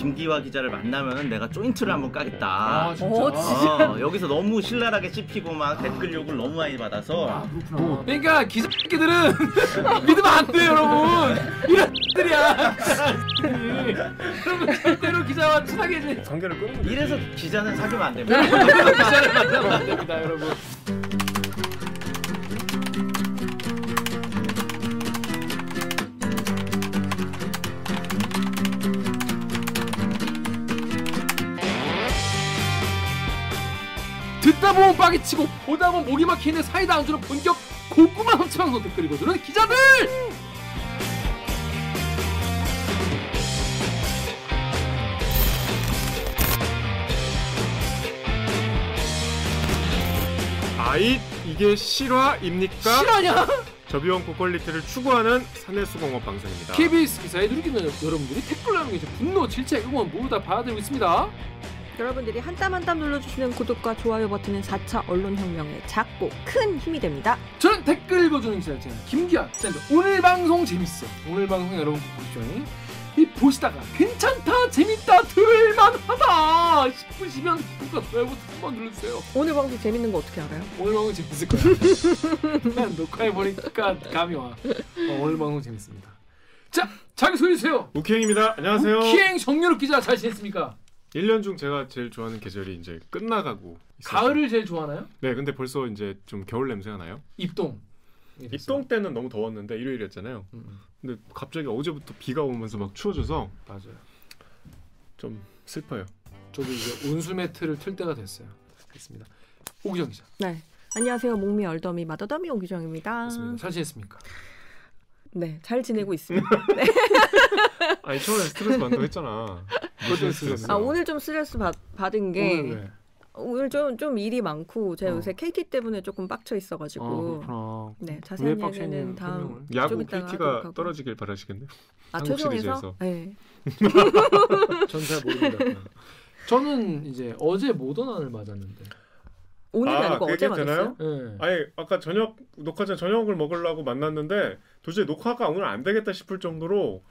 김기화 기자를 만나면 내가 조인트를 한번 까겠다. 아 진짜. 어, 진짜. 어, 여기서 너무 신랄하게 씹히고 막 댓글 욕을 너무 많이 받아서 아 그렇구나. 그러니까 기자끼들은 믿으면 안 돼요, 여러분. 이런 들이야. 여러분 절대로 기자와 친하게 지 관계를 끊는 게 이래서 기자는 사귀면 안 됩니다. 기자를 만나면 안 됩니다, 여러분. 듣다 보면 빡이 치고 보다 보면 목이 막히는 사이다 안주는 본격 고구마 섭취방송 댓글 읽어주는 기자들! 아잇 이게 실화입니까? 실화냐? 저비용 고퀄리티를 추구하는 사내수공업 방송입니다. KBS 기사에 누리기는 여러분들이 댓글 남겨주신 분노, 질책, 응원 모두 다 받아들이고 있습니다. 여러분들이 한 땀 한 땀 눌러주시는 구독과 좋아요 버튼은 4차 언론혁명의 작고 큰 힘이 됩니다. 저는 댓글 읽어주는 기자 김기아 기자입니다. 오늘 방송 재밌어. 오늘 방송 여러분 보시죠. 이 보시다가 괜찮다, 재밌다, 들을만하다 싶으시면 구독과 좋아요 버튼 한 번 눌러주세요. 오늘 방송 재밌는 거 어떻게 알아요? 오늘 방송 재밌을 거야. 녹화해 보니까 감이 와. 어, 오늘 방송 재밌습니다. 자, 자기 소개해 주세요. 우키행입니다. 안녕하세요. 키행 정유럽 기자 잘 지냈습니까? 1년 중 제가 제일 좋아하는 계절이 이제 끝나가고 있어서. 가을을 제일 좋아하나요? 네, 근데 벌써 이제 좀 겨울 냄새가 나요. 입동. 입동 때는 너무 더웠는데 일요일이었잖아요. 음, 음, 근데 갑자기 어제부터 비가 오면서 막 추워져서 맞아요. 좀 슬퍼요. 저도 이제 온수 매트를 틀 때가 됐어요. 됐습니다. 오기정 기자. 네. 안녕하세요. 목미 얼더미 마더더미 오기정입니다. 맞습니다. 잘 지냈습니까? 네, 잘 지내고 있습니다. 아니 처음에 스트레스 받는다고 했잖아. 스트레스? 아 오늘 좀 스트레스 받, 받은 게 오늘 왜? 오늘 좀 좀 일이 많고 제가 어. 요새 KT 때문에 조금 빡쳐 있어가지고 아, 그렇구나. 네왜 자세한 얘기는 다음? 야구 좀 이따가 KT가 하도록 하고. 떨어지길 바라시겠네요. 아 최종에서. 네. 전 잘 모릅니다. 저는 이제 어제 모더나를 맞았는데. 오늘이 아, 아, 니고 그 어제 맞았어요? 네. 아니 아까 저녁 녹화 전 저녁을 먹으려고 만났는데 도저히 녹화가 오늘 안 되겠다 싶을 정도로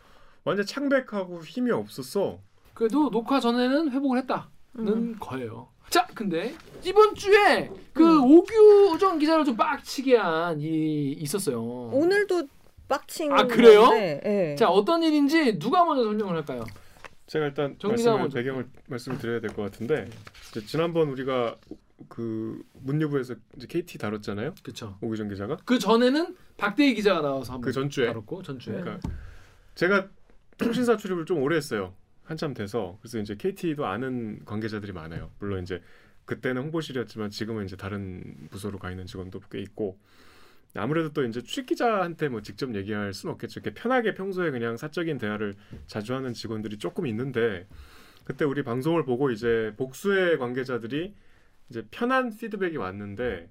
완전 창백하고 힘이 없었어. 그래도 녹화 전에는 회복을 했다는 음. 거예요. 자, 근데 이번 주에 그 음. 오규정 기자를 좀 빡치게 한 일이 있었어요. 오늘도 빡친 아, 그래요? 건데, 예. 자, 어떤 일인지 누가 먼저 설명을 할까요? 제가 일단 말씀을 먼저. 배경을 말씀을 드려야 될 것 같은데 지난번 우리가 그 문유부에서 이제 KT 다뤘잖아요. 그렇죠. 오기정 기자가 그 전에는 박대희 기자가 나와서 그 전주에 다뤘고 전주에. 네. 그러니까 제가 통신사 출입을 좀 오래 했어요. 한참 돼서 그래서 이제 KT도 아는 관계자들이 많아요. 물론 이제 그때는 홍보실이었지만 지금은 이제 다른 부서로 가 있는 직원도 꽤 있고 아무래도 또 이제 출입 기자한테 뭐 직접 얘기할 수는 없겠죠. 이렇게 편하게 평소에 그냥 사적인 대화를 자주 하는 직원들이 조금 있는데 그때 우리 방송을 보고 이제 복수의 관계자들이 이제 편한 피드백이 왔는데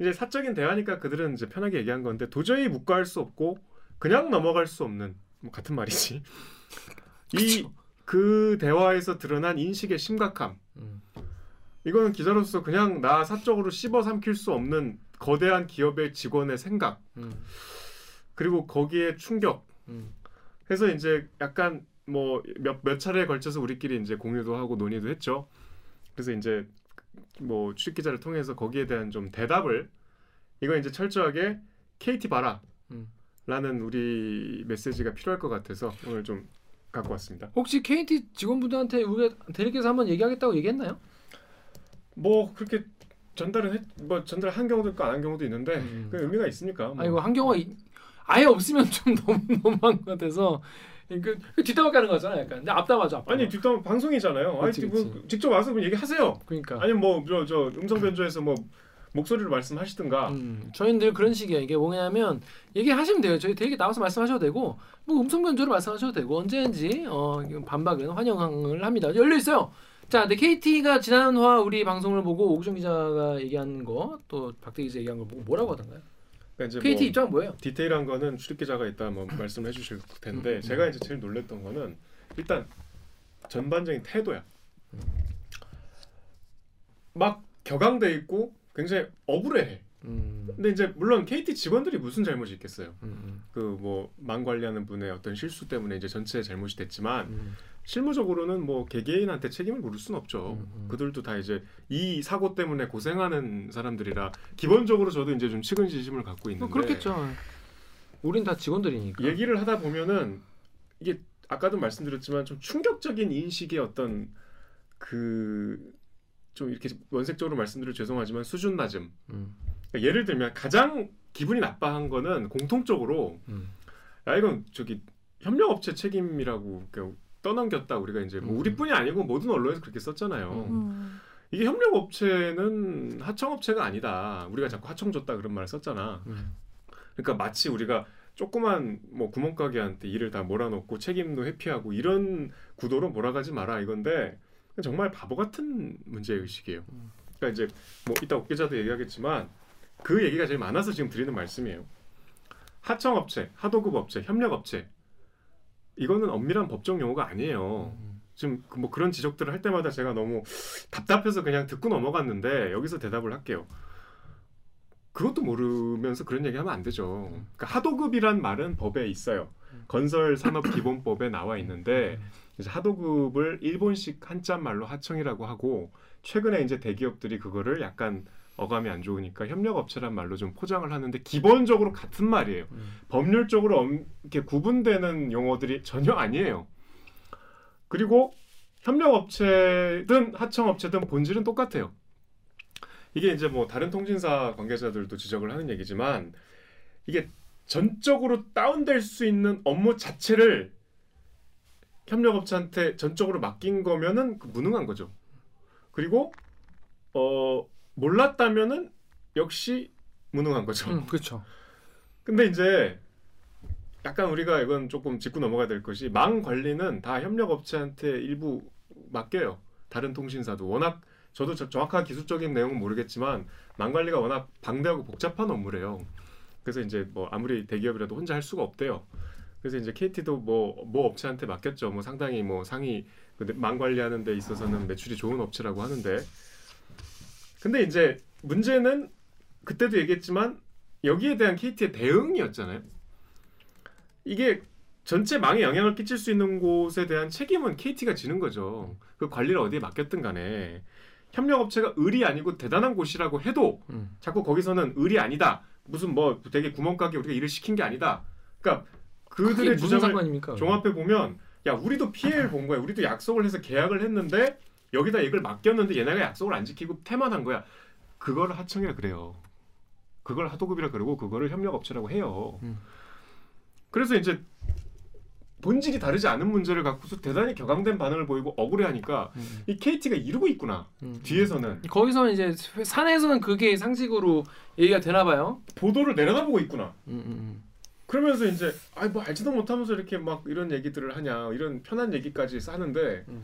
이제 사적인 대화니까 그들은 이제 편하게 얘기한 건데 도저히 묵과할 수 없고 그냥 넘어갈 수 없는 뭐 같은 말이지. 이 그 대화에서 드러난 인식의 심각함. 음. 이거는 기자로서 그냥 나 사적으로 씹어 삼킬 수 없는 거대한 기업의 직원의 생각 음. 그리고 거기에 충격 음. 해서 이제 약간 뭐 몇몇 차례에 걸쳐서 우리끼리 이제 공유도 하고 논의도 했죠. 그래서 이제 뭐 취직 기자를 통해서 거기에 대한 좀 대답을 이거 이제 철저하게 KT 봐라. 음. 라는 우리 메시지가 필요할 것 같아서 오늘 좀 갖고 왔습니다. 혹시 KT 직원분들한테 우리가 대리께서 한번 얘기하겠다고 얘기했나요? 뭐 그렇게 전달은 했, 뭐 전달 한 경우도 있고 안 한 경우도 있는데 음. 그 의미가 있습니까? 뭐. 아 이거 한경화 이- 아예 없으면 좀 너무 너무한 것 같아서 그, 그 뒷담화 까는 거잖아 약간 근데 앞담화죠 앞담화. 아니 뒷담 방송이잖아요. 그치, 아니 뭐 그치. 직접 와서 그럼 얘기하세요. 그러니까 아니 뭐저 저 음성 변조해서 뭐 목소리로 말씀하시든가. 음, 저희는 늘 그런 식이에요. 이게 뭐냐면 얘기하시면 돼요. 저희 되게 나와서 말씀하셔도 되고 뭐 음성 변조로 말씀하셔도 되고 언제든지 어, 반박은 환영을 합니다. 열려 있어요. 자, 근데 KT가 지난 화 우리 방송을 보고 오구정 기자가 얘기한 거 또 박대 기자 얘기한 걸 보고 뭐라고 하던가요? 그러니까 KT 뭐 입장은 뭐예요? 디테일한 거는 출입 기자가 있다 뭐 말씀해 주실 텐데 음, 제가 음. 이제 제일 놀랬던 거는 일단 전반적인 태도야. 음. 막 격앙돼 있고 굉장히 억울해. 음, 근데 이제 물론 KT 직원들이 무슨 잘못이 있겠어요. 음, 그뭐 망 관리하는 분의 어떤 실수 때문에 이제 전체 잘못이 됐지만 음, 실무적으로는 뭐 개개인한테 책임을 물을 수는 없죠. 음, 음. 그들도 다 이제 이 사고 때문에 고생하는 사람들이라 기본적으로 저도 이제 좀 측은지심을 갖고 있는데 뭐 그렇겠죠. 우린 다 직원들이니까. 얘기를 하다 보면은 이게 아까도 말씀드렸지만 좀 충격적인 인식의 어떤 그 좀 이렇게 원색적으로 말씀드려 죄송하지만 수준 낮음. 음, 그러니까 예를 들면 가장 기분이 나빠한 거는 공통적으로 음. 야 이건 저기 협력업체 책임이라고 그러니까 떠넘겼다 우리가 이제 뭐 음. 우리뿐이 아니고 모든 언론에서 그렇게 썼잖아요. 음. 음. 이게 협력업체는 하청업체가 아니다. 우리가 자꾸 하청 줬다 그런 말을 썼잖아. 음. 그러니까 마치 우리가 조그만 뭐 구멍가게한테 일을 다 몰아넣고 책임도 회피하고 이런 구도로 몰아가지 마라 이건데 정말 바보 같은 문제 의식이에요. 음. 그러니까 이제 뭐 이따 옥계자도 얘기하겠지만 그 얘기가 제일 많아서 지금 드리는 말씀이에요. 하청업체, 하도급 업체, 협력업체 이거는 엄밀한 법적 용어가 아니에요. 음. 지금 그뭐 그런 지적들을 할 때마다 제가 너무 답답해서 그냥 듣고 넘어갔는데 여기서 대답을 할게요. 그것도 모르면서 그런 얘기하면 안 되죠. 그러니까 하도급이란 말은 법에 있어요. 건설 산업 기본법에 나와 있는데 이제 하도급을 일본식 한자 말로 하청이라고 하고 최근에 이제 대기업들이 그거를 약간 어감이 안 좋으니까 협력업체란 말로 좀 포장을 하는데 기본적으로 같은 말이에요. 음. 법률적으로 엄- 이렇게 구분되는 용어들이 전혀 아니에요. 그리고 협력업체든 하청업체든 본질은 똑같아요. 이게 이제 뭐 다른 통신사 관계자들도 지적을 하는 얘기지만 이게 전적으로 다운될 수 있는 업무 자체를 협력업체한테 전적으로 맡긴 거면은 그 무능한 거죠. 그리고 어 몰랐다면은 역시 무능한 거죠. 음, 그렇죠. 근데 이제 약간 우리가 이건 조금 짚고 넘어가야 될 것이 망 관리는 다 협력업체한테 일부 맡겨요. 다른 통신사도 워낙 저도 저- 정확한 기술적인 내용은 모르겠지만 망 관리가 워낙 방대하고 복잡한 업무래요. 그래서 이제 뭐 아무리 대기업이라도 혼자 할 수가 없대요. 그래서 이제 KT도 뭐뭐 업체한테 맡겼죠. 뭐 상당히 뭐 상위 그망 관리하는 데 있어서는 매출이 좋은 업체라고 하는데 근데 이제 문제는 그때도 얘기했지만 여기에 대한 KT의 대응이었잖아요. 이게 전체 망에 영향을 끼칠 수 있는 곳에 대한 책임은 KT가 지는 거죠. 그 관리를 어디에 맡겼든 간에 협력업체가 을이 아니고 대단한 곳이라고 해도 음. 자꾸 거기서는 을이 아니다. 무슨 뭐 되게 구멍가게 우리가 일을 시킨 게 아니다. 그러니까 그들의 주장을? 종합해 보면 야 우리도 피해를 본 거야. 우리도 약속을 해서 계약을 했는데 여기다 이걸 맡겼는데 얘네가 약속을 안 지키고 태만한 거야. 그걸 하청이라 그래요. 그걸 하도급이라 그러고 그거를 협력업체라고 해요. 음. 그래서 이제 본질이 다르지 않은 문제를 갖고서 대단히 격앙된 반응을 보이고 억울해하니까 음. 이 KT가 이루고 있구나. 음. 뒤에서는 거기서 이제 산에서는 그게 상식으로 얘기가 되나 봐요. 보도를 내려다보고 있구나. 음, 음, 그러면서 이제 아이 뭐 알지도 못하면서 이렇게 막 이런 얘기들을 하냐 이런 편한 얘기까지 싸는데 음.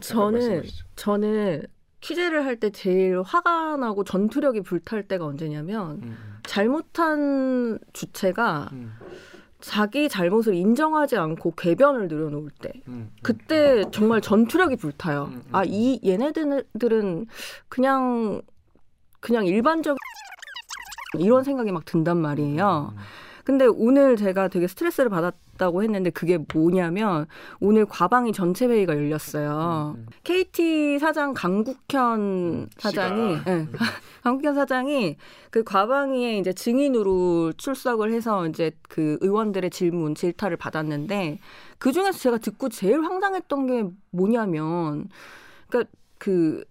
저는. 저는 취재를 할 때 제일 화가 나고 전투력이 불탈 때가 언제냐면 음, 잘못한 주체가 음, 자기 잘못을 인정하지 않고 궤변을 늘어놓을 때 음, 그때 정말 전투력이 불타요. 음, 음, 아이 얘네들은 그냥 그냥 일반적 이런 생각이 막 든단 말이에요. 음, 근데 오늘 제가 되게 스트레스를 받았 다고 했는데 그게 뭐냐면 오늘 과방위 전체 회의가 열렸어요. 음, KT 사장 강국현 사장이. 예, 강국현 사장이 그 과방위에 이제 증인으로 출석을 해서 이제 그 의원들의 질문 질타를 받았는데 그 중에서 제가 듣고 제일 황당했던 게 뭐냐면 그러니까 그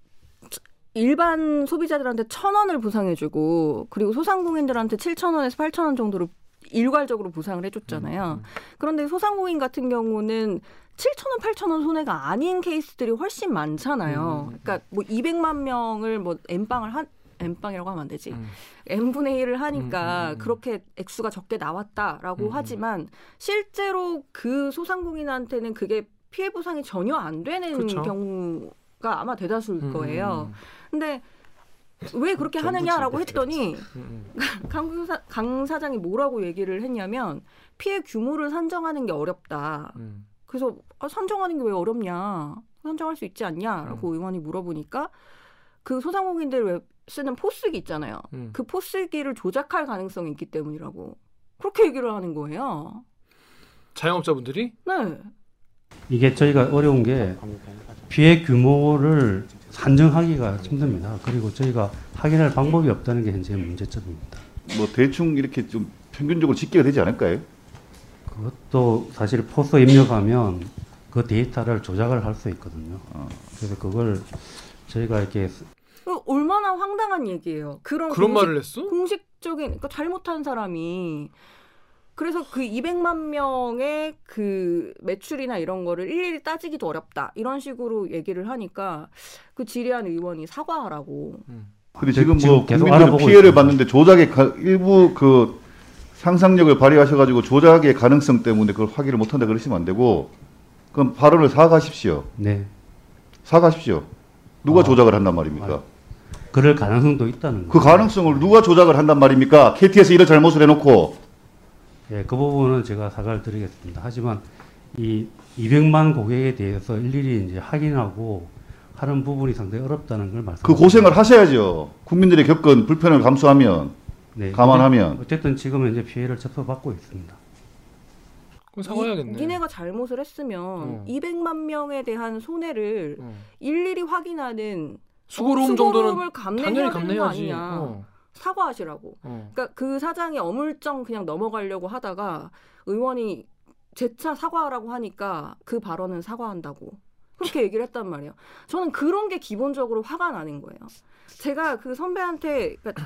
일반 소비자들한테 천 원을 보상해주고 그리고 소상공인들한테 칠천 원에서 팔천 원 정도로 일괄적으로 보상을 해줬잖아요. 음, 그런데 소상공인 같은 경우는 7천 원, 8천 원 손해가 아닌 케이스들이 훨씬 많잖아요. 음, 음, 그러니까 뭐 200만 명을 뭐 N빵을 한 N빵이라고 하면 안 되지. 음. n분의 1을 하니까 음, 음, 음. 그렇게 액수가 적게 나왔다라고 음, 음. 하지만 실제로 그 소상공인한테는 그게 피해 보상이 전혀 안 되는 그쵸. 경우가 아마 대다수일 음, 거예요. 근데 왜 그렇게 하느냐라고 했더니 음, 강, 사, 강 사장이 뭐라고 얘기를 했냐면 피해 규모를 산정하는 게 어렵다. 음, 그래서 아, 산정하는 게 왜 어렵냐? 산정할 수 있지 않냐?라고 의원이 물어보니까 그 소상공인들 왜 쓰는 포스기 있잖아요. 음. 그 포스기를 조작할 가능성이 있기 때문이라고 그렇게 얘기를 하는 거예요. 자영업자분들이 네. 이게 저희가 어려운 게 피해 규모를 산정하기가 힘듭니다. 그리고 저희가 확인할 방법이 없다는 게 현재 문제점입니다. 뭐 대충 이렇게 좀 평균적으로 집계가 되지 않을까요? 그것도 사실 포스에 입력하면 그 데이터를 조작을 할 수 있거든요. 어. 그래서 그걸 저희가 이렇게 그 얼마나 황당한 얘기예요. 그런 그런 공식, 말을 했어? 공식적인 그러니까 잘못한 사람이 그래서 그 200만 명의 그 매출이나 이런 거를 일일이 따지기도 어렵다 이런 식으로 얘기를 하니까 그 지리한 의원이 사과하라고 근데 저- 지금 지금 뭐 계속 국민들은 알아보고 피해를 있습니다. 받는데 조작의 가- 일부 그 상상력을 발휘하셔가지고 조작의 가능성 때문에 그걸 확인을 못한다 그러시면 안 되고 그럼 발언을 사과하십시오. 네 사과하십시오. 누가 아, 조작을 한단 말입니까? 아, 그럴 가능성도 있다는 그 거예요. 가능성을 누가 조작을 한단 말입니까? KT에서 이런 잘못을 해놓고 예, 그 부분은 제가 사과를 드리겠습니다. 하지만 이 200만 고객에 대해서 일일이 이제 확인하고 하는 부분이 상당히 어렵다는 걸 말씀. 그 고생을 하셔야죠. 국민들이 겪은 불편을 감수하면 네, 감안하면. 어쨌든 지금은 이제 피해를 접수받고 있습니다. 그럼 사과해야겠네. 이, 니네가 잘못을 했으면 어. 200만 명에 대한 손해를 어. 일일이 확인하는 수고로움 어, 정도는 감내해야 당연히 감내야지. 아니냐. 어. 사과하시라고. 어. 그러니까 그 사장이 어물쩡 그냥 넘어가려고 하다가 의원이 재차 사과하라고 하니까 그 발언은 사과한다고 그렇게 얘기를 했단 말이에요. 저는 그런 게 기본적으로 화가 나는 거예요. 제가 그 선배한테 그러니까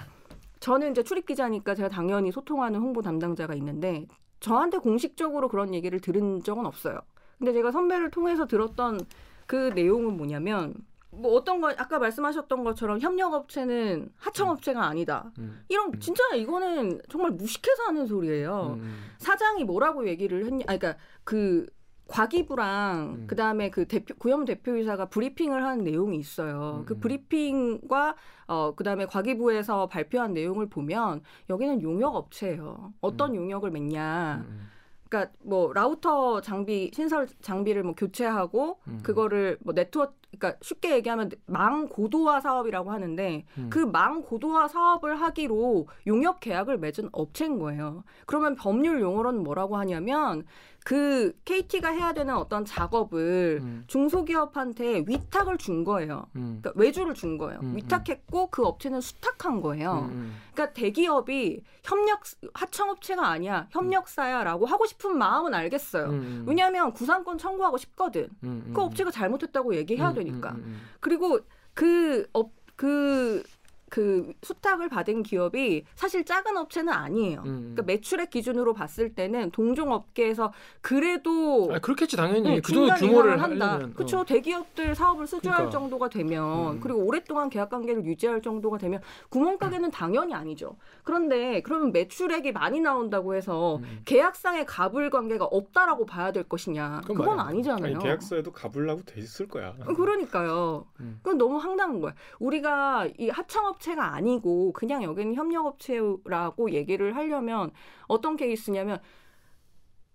저는 이제 출입 기자니까 제가 당연히 소통하는 홍보 담당자가 있는데 저한테 공식적으로 그런 얘기를 들은 적은 없어요. 근데 제가 선배를 통해서 들었던 그 내용은 뭐냐면 뭐 어떤 거 아까 말씀하셨던 것처럼 협력업체는 하청업체가 아니다. 음. 이런 진짜 이거는 정말 무식해서 하는 소리예요. 음, 음. 사장이 뭐라고 얘기를 했냐? 아, 그러니까 그 과기부랑 음. 그다음에 그 대표 구현모 대표이사가 브리핑을 한 내용이 있어요. 음, 그 음. 브리핑과 어 그다음에 과기부에서 발표한 내용을 보면 여기는 용역 업체예요. 어떤 용역을 맺냐? 음, 그러니까 뭐 라우터 장비 신설 장비를 뭐 교체하고 음. 그거를 뭐 네트워크 그러니까 쉽게 얘기하면 망 고도화 사업이라고 하는데 음. 그망 고도화 사업을 하기로 용역 계약을 맺은 업체인 거예요. 그러면 법률 용어로는 뭐라고 하냐면 그 KT가 해야 되는 어떤 작업을 음. 중소기업한테 위탁을 준 거예요. 음. 그러니까 외주를 준 거예요. 음, 위탁했고 그 업체는 수탁한 거예요. 음, 음. 그러니까 대기업이 협력 하청업체가 아니야 협력사야라고 하고 싶은 마음은 알겠어요. 음, 음. 왜냐하면 구상권 청구하고 싶거든. 음, 음. 그 업체가 잘못했다고 얘기해야 음, 되니까. 음, 음, 그리고 그 업 그 그 수탁을 받은 기업이 사실 작은 업체는 아니에요. 음. 그러니까 매출액 기준으로 봤을 때는 동종 업계에서 그래도 아, 그렇겠지 당연히 네, 그 정도 규모를 한다. 하려면 그렇죠. 어. 대기업들 사업을 수주할 그러니까. 정도가 되면 음. 그리고 오랫동안 계약 관계를 유지할 정도가 되면 구멍가게는 당연히 아니죠. 그런데 그러면 매출액이 많이 나온다고 해서 음. 계약상의 가불 관계가 없다라고 봐야 될 것이냐? 그건 그건. 아니잖아요. 아니, 계약서에도 가불라고 돼 있을 거야. 그러니까요. 음. 그건 너무 황당한 거야. 우리가 이 하청업 체가 아니고 그냥 여기는 협력업체라고 얘기를 하려면 어떤 케이스냐면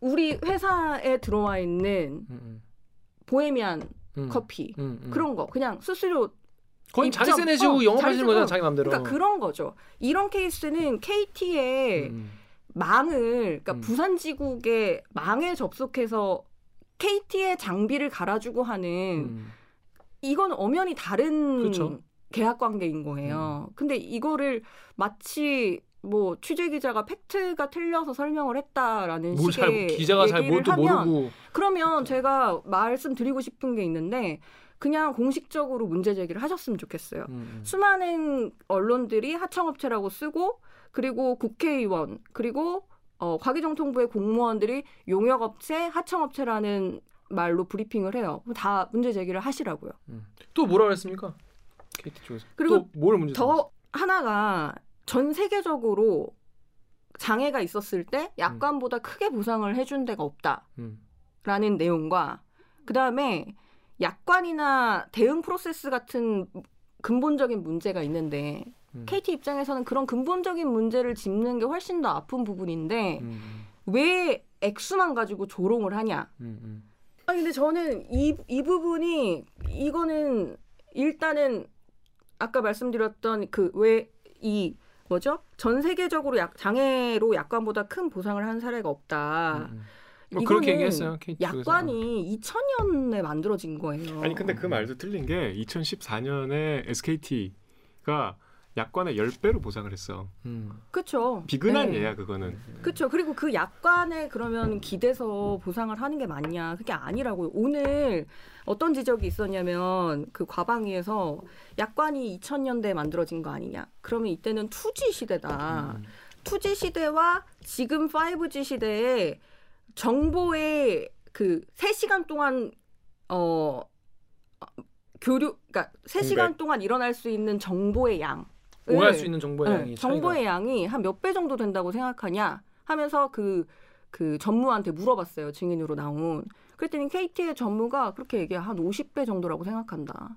우리 회사에 들어와 있는 음, 음. 보헤미안 음. 커피. 그런 거 그냥 수수료 거의 입점, 자리세 내시고 어, 영업하시는 거잖아 어, 자기 맘대로 그러니까 그런 거죠. 이런 케이스는 KT의 음, 망을 그러니까 음. 부산 지국의 망에 접속해서 KT의 장비를 갈아주고 하는 음. 이건 엄연히 다른 그렇죠. 계약 관계인 거예요. 근데 이거를 마치 뭐 취재 기자가 팩트가 틀려서 설명을 했다라는 뭘 잘, 식의 기자가 잘 얘기를 뭣도 하면 모르고 그러면 제가 말씀드리고 싶은 게 있는데 그냥 공식적으로 문제 제기를 하셨으면 좋겠어요. 음, 음. 수많은 언론들이 하청업체라고 쓰고 그리고 국회의원 그리고 어, 과기정통부의 공무원들이 용역업체, 하청업체라는 말로 브리핑을 해요. 다 문제 제기를 하시라고요. 또 뭐라 그랬습니까? KT 쪽에서 그리고 또뭘 문제 더 하나가 전 세계적으로 장애가 있었을 때 약관보다 크게 보상을 해준 데가 없다라는 음. 내용과 그 다음에 약관이나 대응 프로세스 같은 근본적인 문제가 있는데 음. KT 입장에서는 그런 근본적인 문제를 짚는 게 훨씬 더 아픈 부분인데 음, 왜 액수만 가지고 조롱을 하냐? 음, 음. 아니 근데 저는 이, 이 부분이 이거는 일단은 아까 말씀드렸던 그 왜 이 뭐죠? 전 세계적으로 약, 장애로 약관보다 큰 보상을 한 사례가 없다. 음, 뭐 그렇게 이거는 얘기했어요. 약관이 2000년에 만들어진 거예요. 아니 근데 그 말도 틀린 게 2014년에 SKT가 약관의 10배로 보상을 했어. 음. 그렇죠. 비근한 네. 예야 그거는. 그렇죠. 그리고 그 약관에 그러면 기대서 보상을 하는 게 맞냐? 그게 아니라고요. 오늘 어떤 지적이 있었냐면 그 과방위에서 약관이 2000년대에 만들어진 거 아니냐? 그러면 이때는 2G 시대다. 음. 2G 시대와 지금 5G 시대에 정보의 그 3시간 동안 어 교류 그러니까 3시간 공백. 동안 일어날 수 있는 정보의 양 오갈 수 있는 정보의 네, 양이 정보의 차이가. 양이 한 몇 배 정도 된다고 생각하냐 하면서 그, 그 전무한테 물어봤어요. 증인으로 나온. 그랬더니 KT의 전무가 그렇게 얘기해. 한 50배 정도라고 생각한다.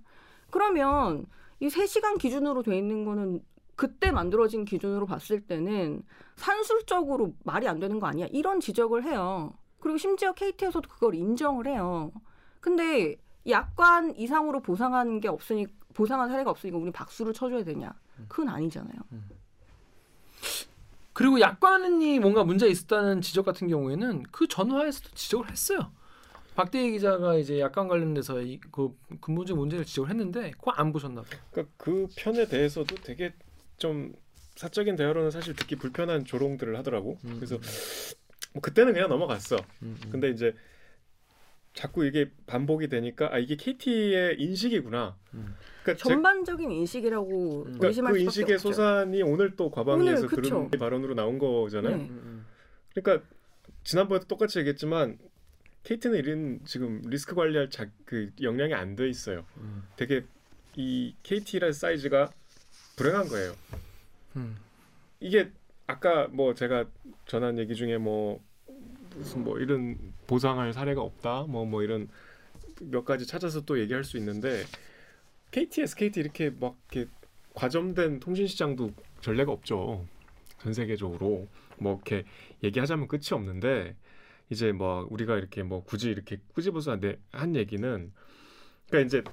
그러면 이 3시간 기준으로 돼 있는 거는 그때 만들어진 기준으로 봤을 때는 산술적으로 말이 안 되는 거 아니야? 이런 지적을 해요. 그리고 심지어 KT에서도 그걸 인정을 해요. 근데 약관 이상으로 보상한 게 없으니 보상한 사례가 없으니까 우리 박수를 쳐줘야 되냐? 그건 아니잖아요. 그리고 약관이 뭔가 문제 있었다는 지적 같은 경우에는 그 전화에서도 지적을 했어요. 박대희 기자가 이제 약관 관련돼서 이, 그 근본적 문제를 지적을 했는데 그거 안 보셨나 봐요. 그러니까 그 편에 대해서도 되게 좀 사적인 대화로는 사실 듣기 불편한 조롱들을 하더라고. 음. 그래서 뭐 그때는 그냥 넘어갔어. 음, 음. 근데 이제 자꾸 이게 반복이 되니까 아 이게 KT의 인식이구나. 음. 그러니까 제- 전반적인 인식이라고 음. 그러니까 의심할 그 수밖에 인식의 없죠. 소산이 오늘 또 과방위에서 오늘. 그런 발언으로 나온 거잖아요. 네. 음, 음. 그러니까 지난번에도 똑같이 얘기했지만 KT는 이런 지금 리스크 관리할 자, 그 역량이 안 돼 있어요. 음. 되게 이 KT라는 사이즈가 불행한 거예요. 음. 이게 아까 뭐 제가 전한 얘기 중에 뭐 무슨 뭐 이런 보상할 사례가 없다 뭐뭐 이런 몇 가지 찾아서 또 얘기할 수 있는데 KT, SKT 이렇게 막 이렇게 과점된 통신 시장도 전례가 없죠 전 세계적으로 뭐 이렇게 얘기하자면 끝이 없는데 이제 뭐 우리가 이렇게 뭐 굳이 이렇게 꾸집어서 내- 한 얘기는 그러니까 이제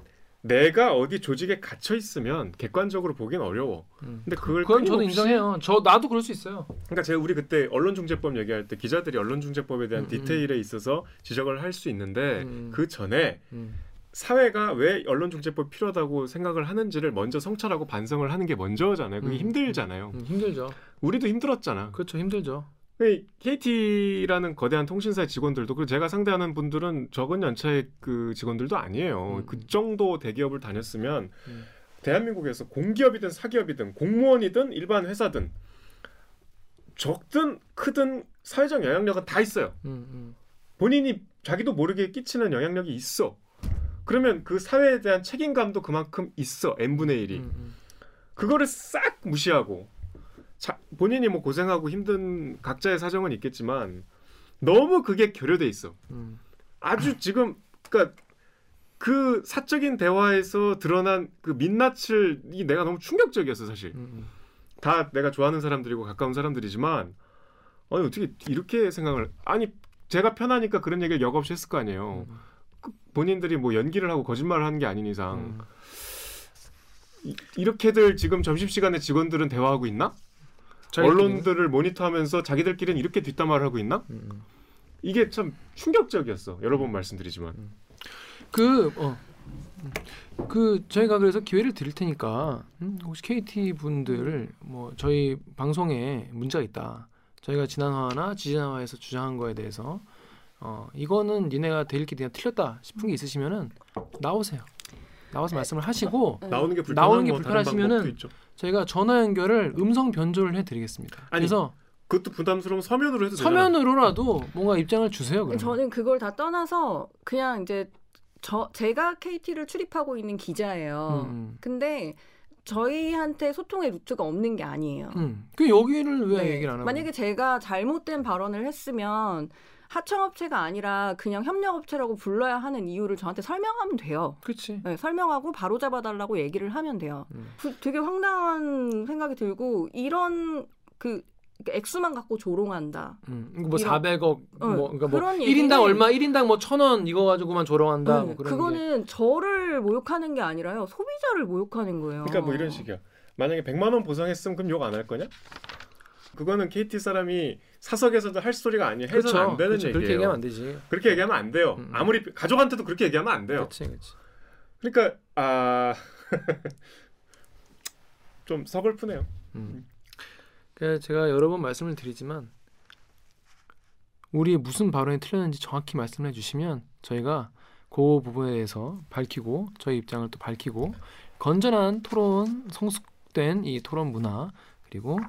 내가 어디 조직에 갇혀 있으면 객관적으로 보기는 어려워. 음. 근데 그걸 그건 저도 인정해요. 저 나도 그럴 수 있어요. 그러니까 제가 우리 그때 언론중재법 얘기할 때 기자들이 언론중재법에 대한 음, 음. 디테일에 있어서 지적을 할 수 있는데 음. 그 전에 음. 사회가 왜 언론중재법 필요하다고 생각을 하는지를 먼저 성찰하고 반성을 하는 게 먼저잖아요. 그게 음. 힘들잖아요. 음, 힘들죠. 우리도 힘들었잖아. 그렇죠, 힘들죠. KT라는 거대한 통신사의 직원들도 그리고 제가 상대하는 분들은 적은 연차의 그 직원들도 아니에요. 음. 그 정도 대기업을 다녔으면 음. 대한민국에서 공기업이든 사기업이든 공무원이든 일반 회사든 적든 크든 사회적 영향력은 다 있어요. 음, 음. 본인이 자기도 모르게 끼치는 영향력이 있어. 그러면 그 사회에 대한 책임감도 그만큼 있어. n분의 1이. 음, 음. 그거를 싹 무시하고 자, 본인이 뭐 고생하고 힘든 각자의 사정은 있겠지만 너무 그게 결여돼 있어. 음. 아주 지금 그러니까 그 사적인 대화에서 드러난 그 민낯을 내가 너무 충격적이었어 사실. 음, 음. 다 내가 좋아하는 사람들이고 가까운 사람들이지만 아니 어떻게 이렇게 생각을 아니 제가 편하니까 그런 얘기를 역 없이 했을 거 아니에요. 음. 그 본인들이 뭐 연기를 하고 거짓말을 하는 게 아닌 이상 음. 이, 이렇게들 지금 점심시간에 직원들은 대화하고 있나? 언론들을 모니터하면서 자기들끼리는 이렇게 뒷담화를 하고 있나? 음, 음. 이게 참 충격적이었어. 여러 번 말씀드리지만. 그, 어. 음. 그 저희가 그래서 기회를 드릴 테니까 음, 혹시 KT 분들 뭐 저희 방송에 문제가 있다. 저희가 지난 화나 지지난화에서 주장한 거에 대해서 어 이거는 니네가 대일기 그냥 틀렸다 싶은 게 있으시면은 나오세요. 나와서 말씀을 하시고 네. 나오는 게 불편한 나오는 게뭐 불편하시면은. 저희가 전화 연결을 음성 변조를 해드리겠습니다. 아니, 그래서 그것도 부담스러우면 서면으로 해도 되잖아. 서면으로라도 뭔가 입장을 주세요. 그러면. 저는 그걸 다 떠나서 그냥 이제 저 제가 KT를 출입하고 있는 기자예요. 음, 근데 저희한테 소통의 루트가 없는 게 아니에요. 음. 그 여기를 왜 네. 얘기를 안 하고? 만약에 제가 잘못된 발언을 했으면 하청업체가 아니라 그냥 협력업체라고 불러야 하는 이유를 저한테 설명하면 돼요. 그렇지. 네, 설명하고 바로 잡아달라고 얘기를 하면 돼요. 음. 그 되게 황당한 생각이 들고 이런 그 액수만 갖고 조롱한다. 음, 뭐 이런- 400억 어, 뭐 그러니까 뭐 그런 1인당 얘기는- 얼마 1인당 뭐 1000원 이거 가지고만 조롱한다 네, 뭐 그런 게. 그거는 저를 모욕하는 게 아니라요. 소비자를 모욕하는 거예요. 그러니까 뭐 이런 식이야. 만약에 100만 원 보상했으면 그럼 욕 안 할 거냐? 그거는 KT 사람이 사석에서도 할 소리가 아니에요. 해서는 안 되는 그렇죠. 얘기예요. 그렇게 얘기하면 안 되지. 그렇게 얘기하면 안 돼요. 음. 아무리 가족한테도 그렇게 얘기하면 안 돼요. 그렇지, 그렇지. 그러니까 아. 좀 서글프네요. 음. 그러니까 제가 여러 번 말씀을 드리지만 우리 무슨 발언이 틀렸는지 정확히 말씀해 주시면 저희가 그 부분에 대해서 밝히고 저희 입장을 또 밝히고 건전한 토론 성숙된 이 토론 문화 그리고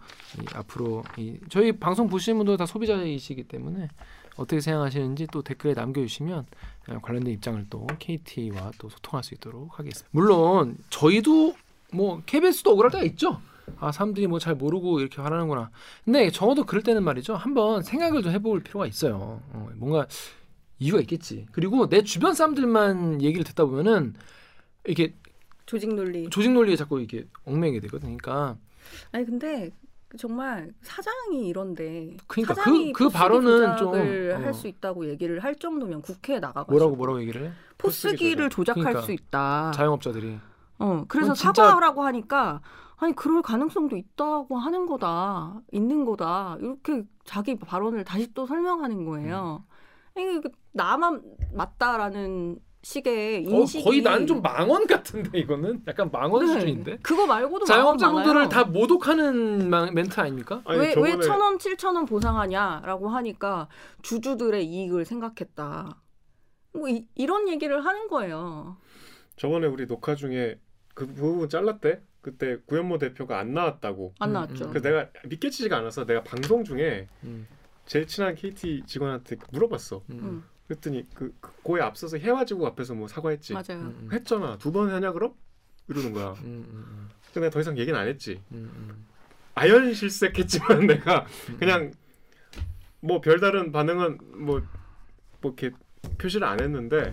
이 앞으로 이 저희 방송 보시는 분들 다 소비자이시기 때문에 어떻게 생각하시는지 또 댓글에 남겨주시면 어, 관련된 입장을 또 KT와 또 소통할 수 있도록 하겠습니다. 물론 저희도 뭐 KBS도 억울할 때가 있죠. 아 사람들이 뭐 잘 모르고 이렇게 화나는구나. 근데 적어도 그럴 때는 말이죠. 한번 생각을 좀 해볼 필요가 있어요. 어, 뭔가 이유가 있겠지. 그리고 내 주변 사람들만 얘기를 듣다 보면은 이렇게 조직 논리. 조직 논리에 자꾸 이렇게 얽매이게 되거든. 그러니까 아니 근데 정말 사장이 이런데 그러니까 사장이 그- 그 발언은 조작을 좀, 어. 할수 있다고 얘기를 할 정도면 국회에 나가가지고 뭐라고 뭐라고 얘기를 해? 포스기를 조작할 그러니까. 수 있다. 자영업자들이 어 그래서 진짜- 사과하라고 하니까 아니 그럴 가능성도 있다고 하는 거다 있는 거다 이렇게 자기 발언을 다시 또 설명하는 거예요. 이게 그 나만 맞다라는 식의 거, 인식이 거의 난 좀 망언 같은데 이거는 약간 망언 네. 수준인데 그거 말고도 자영업자분들을. 다 모독하는 마- 멘트 아닙니까? 아니, 왜, 저번에 왜천 원, 칠천 원 보상하냐라고 하니까 주주들의 이익을 생각했다. 뭐 이, 이런 얘기를 하는 거예요. 저번에 우리 녹화 중에 그 부분 잘랐대. 그때 구현모 대표가 안 나왔다고. 안 음, 나왔죠. 음. 그 내가 믿겨지지가 않아서 내가 방송 중에 음, 제일 친한 KT 직원한테 물어봤어. 음, 음, 그랬더니 그, 그 고에 앞서서 해와지고 앞에서 뭐 사과했지. 맞아요. 음, 음, 했잖아. 두 번 하냐 그럼? 이러는 거야. 음, 음, 근데 내가 더 이상 얘기는 안 했지. 음, 음, 아연 실색했지만 내가 음. 그냥 뭐 별다른 반응은 뭐뭐 이렇게 표시를 안 했는데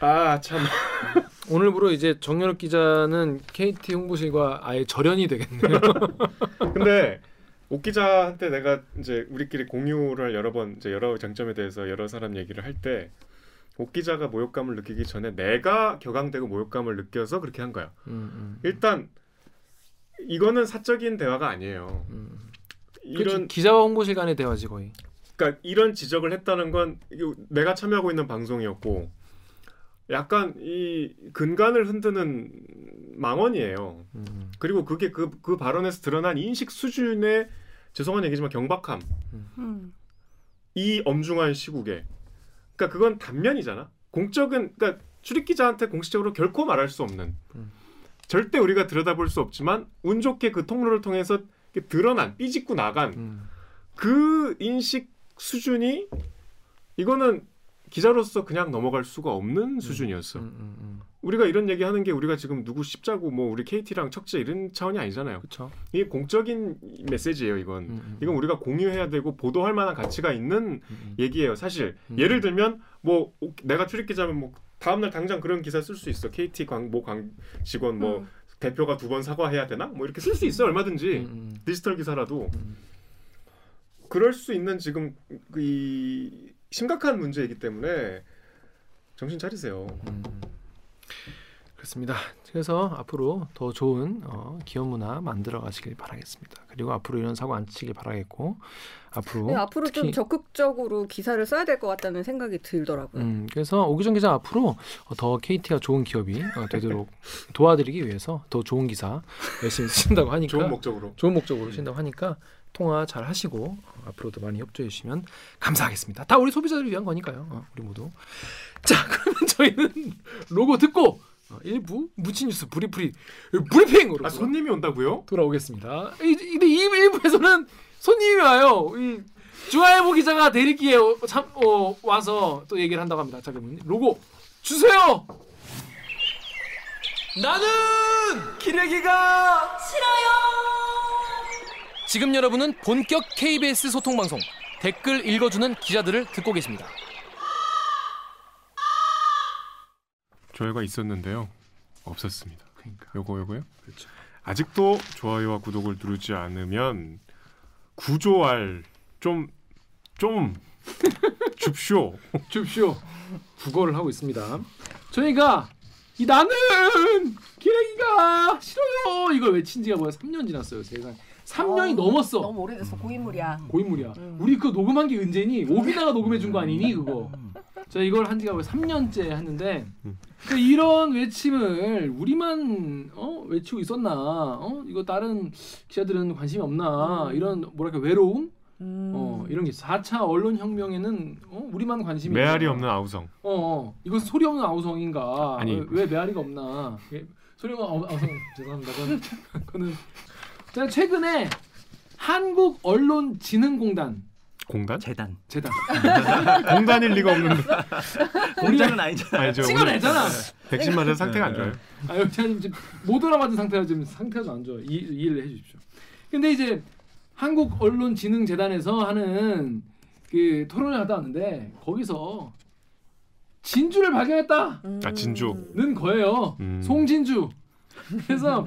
아 참 오늘부로 이제 정연욱 기자는 KT 홍보실과 아예 절연이 되겠네요. 근데 옥 기자한테 내가 이제 우리끼리 공유를 여러 번 이제 여러 장점에 대해서 여러 사람 얘기를 할 때 옥 기자가 모욕감을 느끼기 전에 내가 격앙되고 모욕감을 느껴서 그렇게 한 거야. 음, 음, 일단 이거는 사적인 대화가 아니에요. 음. 이런 그치, 기자와 홍보실 간의 대화지 거의. 그러니까 이런 지적을 했다는 건 내가 참여하고 있는 방송이었고 약간 이 근간을 흔드는 망언이에요. 음, 그리고 그게 그, 그 발언에서 드러난 인식 수준의 죄송한 얘기지만 경박함. 음. 이 엄중한 시국에. 그러니까 그건 단면이잖아. 공적은 그러니까 출입 기자한테 공식적으로 결코 말할 수 없는. 음. 절대 우리가 들여다볼 수 없지만 운 좋게 그 통로를 통해서 이렇게 드러난 삐짓고 나간 음, 그 인식 수준이 이거는 기자로서 그냥 넘어갈 수가 없는 수준이었어. 음, 음, 음. 우리가 이런 얘기 하는 게 우리가 지금 누구 십자고 뭐 우리 KT랑 척제 이런 차원이 아니잖아요. 그렇죠. 이게 공적인 메시지예요, 이건. 음, 음, 이건 우리가 공유해야 되고 보도할 만한 가치가 있는 음, 얘기예요. 사실 음. 예를 들면 뭐 내가 출입 기자면 뭐 다음 날 당장 그런 기사 쓸 수 있어. KT 광모 관 직원 뭐 음. 대표가 두 번 사과해야 되나? 뭐 이렇게 쓸 수 있어 얼마든지 음, 음, 디지털 기사라도 음. 그럴 수 있는 지금 그이 심각한 문제이기 때문에 정신 차리세요. 음. 그렇습니다. 그래서 앞으로 더 좋은 어, 기업 문화 만들어 가시길 바라겠습니다. 그리고 앞으로 이런 사고 안 치길 바라겠고 앞으로 네, 앞으로 좀 특히- 적극적으로 기사를 써야 될 것 같다는 생각이 들더라고요. 음, 그래서 오기정 기자 앞으로 어, 더 KT가 좋은 기업이 어, 되도록 도와드리기 위해서 더 좋은 기사 열심히 쓰신다고 하니까 좋은 목적으로. 좋은 목적으로 쓰신다고 하니까 통화 잘 하시고 어, 앞으로도 많이 협조해 주시면 감사하겠습니다. 다 우리 소비자들을 위한 거니까요. 어, 우리 모두. 자, 그러면 저희는 로고 듣고 어, 일부 무친 뉴스 브리프리 브리핑으로 아 손님이 온다고요? 돌아오겠습니다. 이, 근데 이 일부에서는 손님이 와요. 이 주하예보 기자가 대리기에 어, 참, 어, 와서 또 얘기를 한다고 합니다. 자, 그러면 로고 주세요. 나는 기레기가 싫어요. 지금 여러분은 본격 KBS 소통 방송 댓글 읽어주는 기자들을 듣고 계십니다. 조회가 있었는데요. 없었습니다. 그러니까 요거 요거요? 그렇죠. 아직도 좋아요와 구독을 누르지 않으면 구조할 좀좀 줍쇼. 줍쇼 국어를 하고 있습니다. 저희가 이 나는 기레기가 싫어요 이걸 외친 지가 뭐야 3년 지났어요 세상 3년이 어, 넘었어. 너무 오래됐어 고인물이야. 고인물이야. 음. 우리 그거 녹음한 게 언제니? 오비다가 녹음해 준 거 아니니 그거? 자 이걸 한 지가 3년째 했는데 그 이런 외침을 우리만 어 외치고 있었나? 어 이거 다른 기자들은 관심이 없나? 이런 뭐랄까 외로움? 음. 어 이런 게 4차 언론 혁명에는 어 우리만 관심이 메아리 있나? 없는 아우성. 어, 어 이건 소리 없는 아우성인가? 아니. 왜, 왜 메아리가 없나? 예, 소리 없는 아우- 아우성 죄송합니다. 그건, 그거는 제가 최근에 한국 언론 진흥공단 공단? 재단. 재단 공단일 리가 없는데. 공장은 아니잖아. 아니죠. 찍어내잖아. 백신 맞은 상태가 안 좋아요. 아 여기 지금 모더나 맞은 상태라 지금 상태가 좀안 좋아. 이, 이해를 해주십시오. 근데 이제 한국 언론 진흥 재단에서 하는 그 토론을 하다 왔는데 거기서 진주를 발견했다. 음. 아 진주. 는 거예요. 음. 송진주. 그래서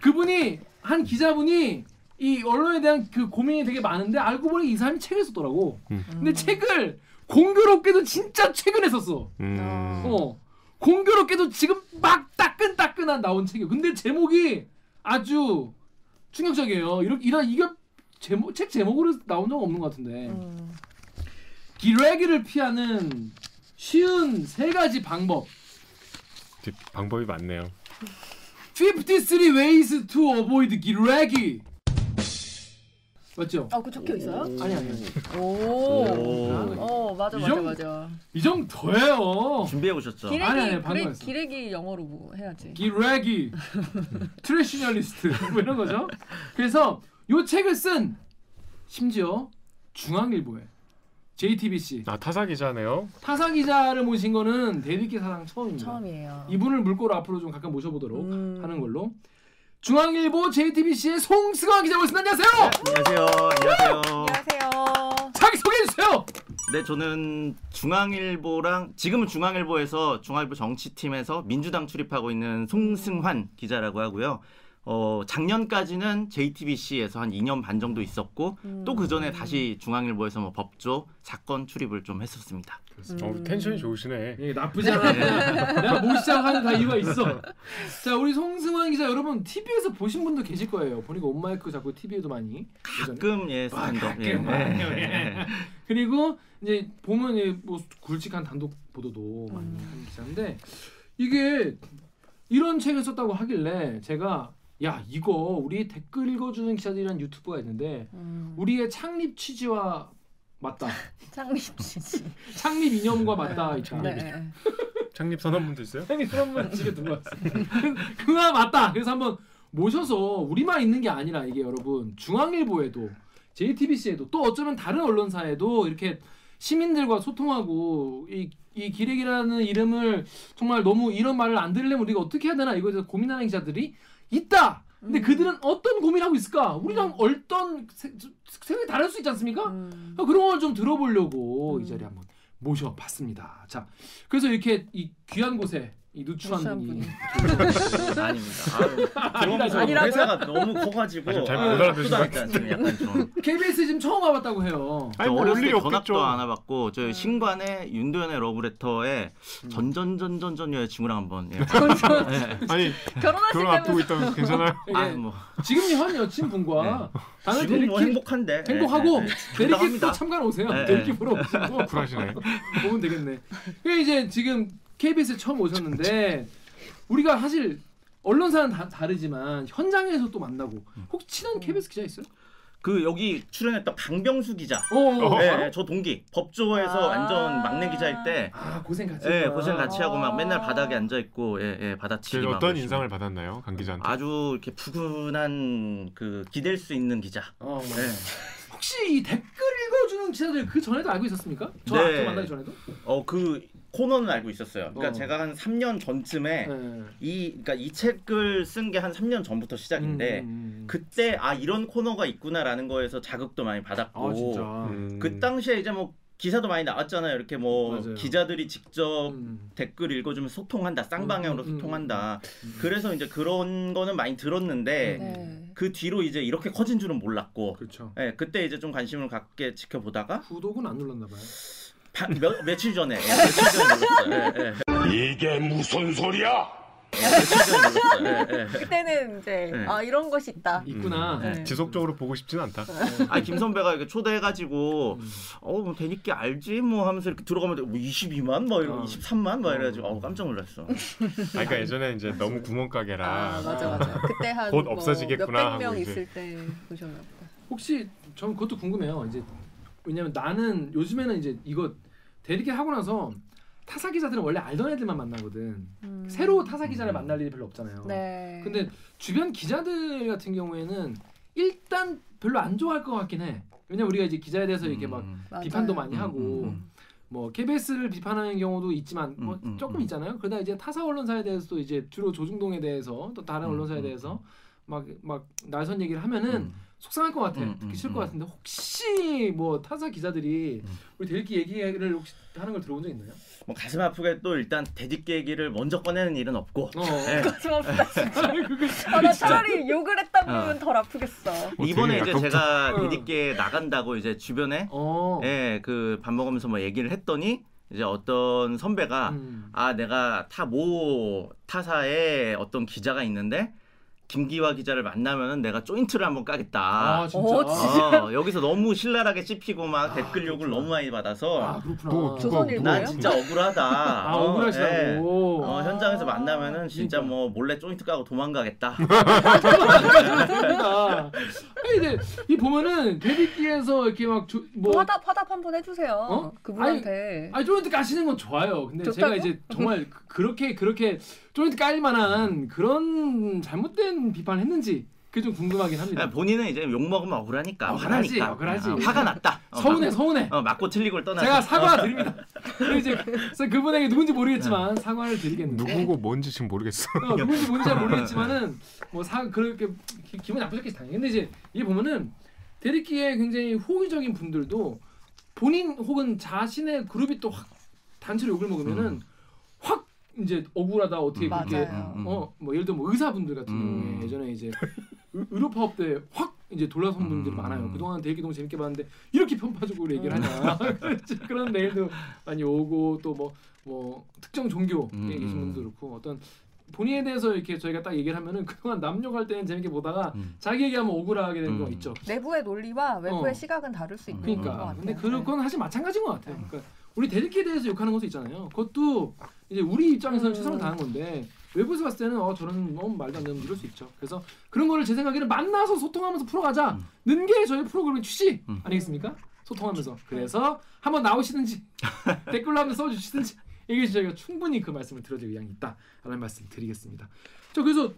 그분이 한 기자분이 이 언론에 대한 그 고민이 되게 많은데 알고 보니 이 사람이 책을 썼더라고. 음. 근데 책을 공교롭게도 진짜 최근에 썼어. 음. 어. 공교롭게도 지금 막 따끈따끈한 나온 책이에요. 근데 제목이 아주 충격적이에요. 이렇게 이런 이게 제목 책 제목으로 나온 적 없는 것 같은데. 음. 기레기를 피하는 쉬운 세 가지 방법. 뒷- 방법이 많네요. 53 ways to avoid 기레기. 맞죠? 아, 그 적혀 있어요? 아니 아니. 오. 오. 어, 맞아, 이 맞아, 정도- 맞아. 이 정도예요. 준비해 오셨죠? 기레기, 아니, 아니, 방금 기레, 했어. 기레기 영어로 뭐 해야지. 기레기, trashnalist 뭐 이런 거죠. 그래서 요 책을 쓴 심지어 중앙일보에 JTBC 아 타사 기자네요. 타사 기자를 모신 거는 댓읽기 사상 처음입니다. 처음이에요. 이분을 물꼬로 앞으로 좀 가끔 모셔보도록 음. 하는 걸로. 중앙일보 JTBC의 송승환 기자 모셨습니다. 안녕하세요. 안녕하세요. 안녕하세요. 안녕하세요. 자기 소개해 주세요. 네, 저는 중앙일보랑 지금은 중앙일보에서 중앙일보 정치팀에서 민주당 출입하고 있는 송승환 기자라고 하고요. 어, 작년까지는 JTBC에서 한 2년 반 정도 있었고 또그 전에 다시 중앙일보에서 뭐 법조 사건 출입을 좀 했었습니다. 어, 텐션이 좋으시네. 예, 나쁘지 않아. 내가 모시자고 하는 다 이유가 있어. 자, 우리 송승환 기자 여러분 TV에서 보신 분도 계실 거예요. 보니까 온마이크 자꾸 TV에도 많이. 예전에. 가끔 예 스탠드업 예. 가끔 예. 그리고 이제 보면 이뭐 굵직한 단독 보도도 많이 하는 기자인데 이게 이런 책을 썼다고 하길래 제가 야 이거 우리 댓글 읽어주는 기자들이란 유튜브가 있는데 음. 우리의 창립 취지와 맞다. 창립지지. 창립 이념과 맞다 있다. 네. 창립 선언문도 있어요? 그런 분 집에 두고 왔어. 그거 맞다. 그래서 한번 모셔서 우리만 있는 게 아니라 이게 여러분 중앙일보에도 JTBC에도 또 어쩌면 다른 언론사에도 이렇게 시민들과 소통하고 이, 이 기렉이라는 이름을 정말 너무 이런 말을 안 들으려면 우리가 어떻게 해야 되나 이거에 대해서 고민하는 기자들이 있다. 근데 그들은 어떤 고민하고 있을까? 우리랑 어떤 세- 생각이 다를 수 있지 않습니까? 음. 어, 그런 걸 좀 들어보려고 이 자리에 한번 모셔봤습니다. 자, 그래서 이렇게 이 귀한 곳에 이 누추한 분이 아닙니다. 들어오면서 아니라고요? 회사가 너무 커가지고 아, 좀잘못 아, 알아들으신 것 약간 좀. KBS 지금 처음 와봤다고 해요. 아니 저뭐 어렸을 올때 전학도 없겠죠. 안 와봤고 저 신관의 윤도현의 러브레터에 전전전전전 여자친구랑 한번 예. 아니 결혼하실 결혼 앞두고 있다면 괜찮아요? 아, 예, 뭐 지금 현 여친분과 당연히 지금 뭐 행복한데 행복하고 예, 예, 예. 대리기 또. 참관 오세요. 예, 대리기 예. 보러 오시고 쿨하시네. 보면 되겠네. 그 이제 지금 KBS에 처음 오셨는데 우리가 사실 언론사는 다 다르지만 현장에서 또 만나고 혹시 친한 KBS 기자 있어요? 그 여기 출연했던 강병수 기자. 어, 예, 알아? 예, 저 동기 법조에서 아. 완전 막내 기자일 때 아 고생 같이. 예, 했구나. 고생 같이 하고 막 아. 맨날 바닥에 앉아 있고 예, 예, 받아치기 어떤. 인상을 받았나요, 강 기자한테? 아주 이렇게 푸근한 그 기댈 수 있는 기자. 어, 예. 혹시 이 댓글 읽어주는 기자들 그 전에도 알고 있었습니까? 저, 네. 저 만나기 전에도? 어 그 코너는 알고 있었어요. 그러니까 어. 제가 한 3년 전쯤에 네. 이 그러니까 이 책을 쓴 게 한 3년 전부터 시작인데 음, 음, 음. 그때 아 이런 코너가 있구나라는 거에서 자극도 많이 받았고 아 진짜. 음. 그 당시에 이제 뭐 기사도 많이 나왔잖아요. 이렇게 뭐 맞아요. 기자들이 직접 음. 댓글 읽어주면 소통한다, 쌍방향으로 음, 소통한다. 음. 그래서 이제 그런 거는 많이 들었는데 네. 그 뒤로 이제 이렇게 커진 줄은 몰랐고, 그렇죠. 예, 그때 이제 좀 관심을 갖게 지켜보다가 구독은 안 눌렀나 봐요. 바- 몇, 며칠 전에, 예, 며칠 전에 몰랐어요. 예, 예. 이게 무슨 소리야? 그때는 이제 네. 아 이런 것이 있다. 있구나. 음. 네. 지속적으로 보고 싶진 않다. 아 김 선배가 이렇게 초대해가지고 음. 어뭐 대니께 알지 뭐 하면서 이렇게 들어가면 뭐 22만 뭐 이러고 어. 23만 막 이래가지고 어 깜짝 놀랐어. 아, 그러니까 예전에 이제 너무 구멍가게라 아 맞아 맞아. 그때 한곧 뭐 없어지겠구나 몇백 명. 있을 때 보셨나 보다. 혹시 전 그것도 궁금해요. 이제 왜냐면 나는 요즘에는 이제 이거 대리기 하고 나서 타사 기자들은 원래 알던 애들만 만나거든. 음. 새로 타사 기자를 만날 일이 별로 없잖아요. 네. 근데 주변 기자들 같은 경우에는 일단 별로 안 좋아할 것 같긴 해. 왜냐면 우리가 이제 기자에 대해서 이렇게 막 음. 맞아요. 비판도 많이 음, 하고 음, 뭐 KBS를 비판하는 경우도 있지만 뭐 음, 음, 조금 음. 있잖아요. 그러다 이제 타사 언론사에 대해서도 이제 주로 조중동에 대해서 또 다른 음, 언론사에 음, 대해서 막 막 날선 얘기를 하면은 음. 속상할 것 같아. 음, 듣기 음, 싫을 것 음. 같은데 혹시 뭐 타사 기자들이 음. 우리 대리기 얘기를 혹시 하는 걸 들어본 적 있나요? 뭐 가슴 아프게 또 일단 대뒷 얘기를 먼저 꺼내는 일은 없고. 어. 예. 가슴 아프다 진짜. 아, 나 차라리 욕을 했다 그러면 덜 아프겠어. 뭐 이번에 이제 제가 어. 대뒷게 나간다고 이제 주변에 어. 예, 그 밥 먹으면서 뭐 얘기를 했더니 이제 어떤 선배가 음. 아 내가 타 모 타사에 어떤 기자가 있는데 김기화 기자를 만나면은 내가 조인트를 한번 까겠다. 아 진짜. 어, 진짜? 어, 여기서 너무 신랄하게 씹히고 막 아, 댓글 욕을 그렇구나. 너무 많이 받아서 아 그렇구나. 뭐, 조선일보예요? 난 진짜 억울하다. 아 어, 예. 억울하시다고. 어, 현장에서 만나면은 진짜. 뭐 몰래 조인트 까고 도망가겠다. 아니 근데 이 보면은 대리기에서 이렇게 막뭐 화답 화답 한번 해주세요. 어? 그분한테. 아니 조인트 까시는 건 좋아요. 근데 좋다고? 제가 이제 정말 그- 그렇게 그렇게 조인트 깔 만한 그런 잘못된 비판을 했는지 그게 좀 궁금하긴 합니다. 본인은 이제 욕 먹으면 억울하니까 억울하지, 화나니까 억울하지. 어, 화가 났다. 어, 서운해 맞고- 서운해. 어, 맞고 틀리고를 떠나서 제가 사과 드립니다. 그리고 이제 그래서 그분에게 누군지 모르겠지만 사과를 드리겠는데. 누구고 뭔지 지금 모르겠어. 어, 누군지 뭔지 잘 모르겠지만은 뭐사 그렇게 기, 기분 나쁘셨겠지 당연히. 근데 이제 이게 보면은 대리기에 굉장히 호의적인 분들도 본인 혹은 자신의 그룹이 또 확 단체로 욕을 먹으면은 음. 확 이제 억울하다 어떻게 음, 그렇게 맞아요. 음. 어뭐 예를 들어 뭐 의사분들 같은 음. 경우에 예전에 이제 의- 의료 파업 때 확 이제 돌아선 분들이 음. 많아요. 그동안 대기 너무 재밌게 봤는데 이렇게 편파적으로 얘기를 하냐 그런 메일도 많이 오고 또 뭐뭐 특정 종교에 음, 계신 음. 분도 그렇고 어떤 본인에 대해서 이렇게 저희가 딱 얘기를 하면은 그동안 남녀 갈 때는 재밌게 보다가 음. 자기 얘기하면 억울하게 되는 음. 거 있죠. 내부의 논리와 외부의 어. 시각은 다를 수 있는 그러니까 것 같아요. 근데 네. 그건 사실 마찬가지인 것 같아요. 그러니까 우리 대리키에 대해서 욕하는 것도 있잖아요. 그것도 이제 우리 입장에서는 음. 최선을 다한 건데 외부에서 봤을 때는 어 저런 뭐 말도 안 되는 이럴 수 있죠. 그래서 그런 거를 제 생각에는 만나서 소통하면서 풀어가자는 게 저희 프로그램의 취지 음. 아니겠습니까? 소통하면서 그래서 한번 나오시든지 댓글로 한번 써주시든지 얘기해 주시면 저희가 충분히 그 말씀을 들어줄 의향이 있다라는 말씀 드리겠습니다. 저 그래서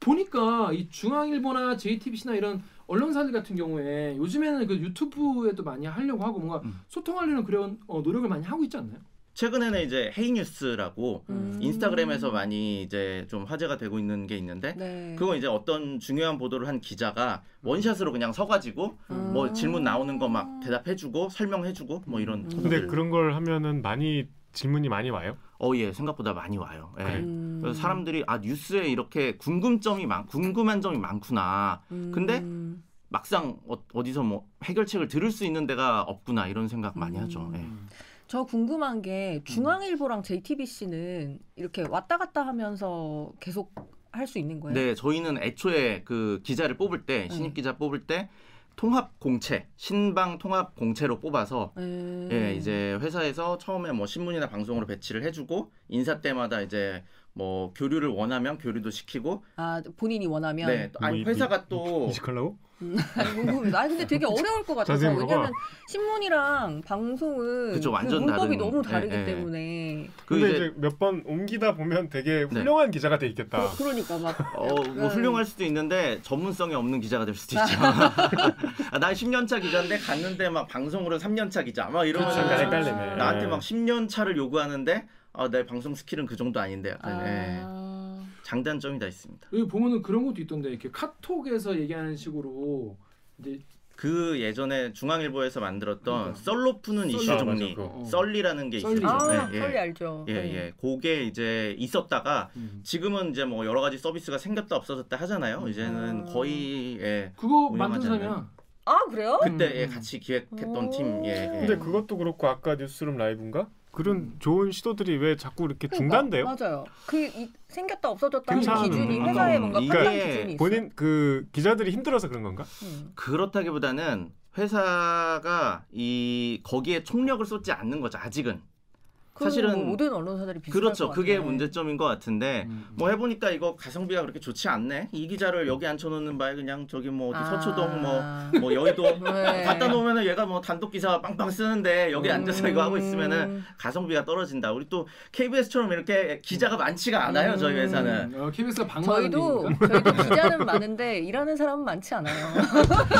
보니까 이 중앙일보나 JTBC나 이런 언론사들 같은 경우에 요즘에는 그 유튜브에도 많이 하려고 하고 뭔가 음. 소통하려는 그런 어, 노력을 많이 하고 있지 않나요? 최근에는 이제 헤이뉴스라고 음. 인스타그램에서 많이 이제 좀 화제가 되고 있는 게 있는데 네. 그건 이제 어떤 중요한 보도를 한 기자가 원샷으로 그냥 서가지고 음. 뭐 질문 나오는 거 막 대답해주고 설명해주고 뭐 이런 음. 근데. 그런 걸 하면은 많이 질문이 많이 와요. 어 예 생각보다 많이 와요. 예. 그래. 음. 그래서 사람들이 아 뉴스에 이렇게 궁금점이 많 궁금한 점이 많구나. 근데 음. 막상 어, 디서뭐 해결책을 들을 수 있는 데가 없구나 이런 생각 많이 음. 하죠. 예. 저 궁금한 게 중앙일보랑 JTBC는 이렇게 왔다 갔다 하면서 계속 할 수 있는 거예요? 네, 저희는 애초에 그 기자를 뽑을 때 네. 신입 기자 뽑을 때 통합 공채 신방 통합 공채로 뽑아서 음. 예 이제 회사에서 처음에 뭐 신문이나 방송으로 배치를 해주고 인사 때마다 이제 뭐 교류를 원하면 교류도 시키고 아 본인이 원하면 네 또- 아니 뭐 이- 회사가 또 이직하려고? 아니 궁금해요. 아니 근데 되게 어려울 것 같아서. 왜냐면 신문이랑 방송은 그쵸, 완전 그 문법이 다른- 너무 다르기 예, 예. 때문에 그 근데 이제 몇 번 옮기다 보면 되게 훌륭한 기자가 돼 있겠다. 그러니까 막 어, 뭐 훌륭할 수도 있는데 전문성이 없는 기자가 될 수도 있죠. 아, 난 10년 차 기자인데 갔는데 막 방송으로 3년 차 기자 막 이러면. 헷갈리네. 나한테 막 10년 차를 요구하는데 아, 내 방송 스킬은 그 정도 아닌데 약간 예. 아, 장단점이 다 있습니다. 여기 보면은 그런 것도 있던데 이렇게 카톡에서 얘기하는 식으로 이제 그 예전에 중앙일보에서 만들었던 그러니까. 썰로 푸는 이슈 썰리. 정리 아. 썰리라는 게 썰리. 있었죠. 아 예, 예. 알죠. 예, 네. 예. 그게 이제 있었다가 음. 지금은 이제 뭐 여러 가지 서비스가 생겼다 없어졌다 하잖아요. 음. 이제는 아. 거의 예. 그거 만든 사람이야. 아 그래요? 그때 음, 예, 음. 같이 기획했던 오. 팀 예. 예. 근데 그것도 그렇고 아까 뉴스룸 라이브인가? 그런 좋은 시도들이 왜 자꾸 이렇게 중단돼요? 그러니까, 맞아요. 그 이, 생겼다 없어졌다는 기준이 건가? 회사에 뭔가 이게 판단 기준이 있어요. 본인 그 기자들이 힘들어서 그런 건가? 음. 그렇다기보다는 회사가 이 거기에 총력을 쏟지 않는 거죠. 아직은. 그건 사실은 뭐 모든 언론사들이 비슷할 그렇죠. 것 그게. 문제점인 것 같은데 음. 뭐 해보니까 이거 가성비가 그렇게 좋지 않네. 이 기자를 여기 앉혀놓는 바에 그냥 저기 뭐 어디 아. 서초동 뭐 뭐 여의도 네. 갖다 놓으면은 얘가 뭐 단독 기사 빵빵 쓰는데 여기 앉아서 이거 하고 있으면은 음. 가성비가 떨어진다. 우리 또 KBS처럼 이렇게 기자가 많지가 않아요. 저희 회사는. 어, KBS가 방망이 저희도 저희도 기자는 많은데 일하는 사람은 많지 않아요.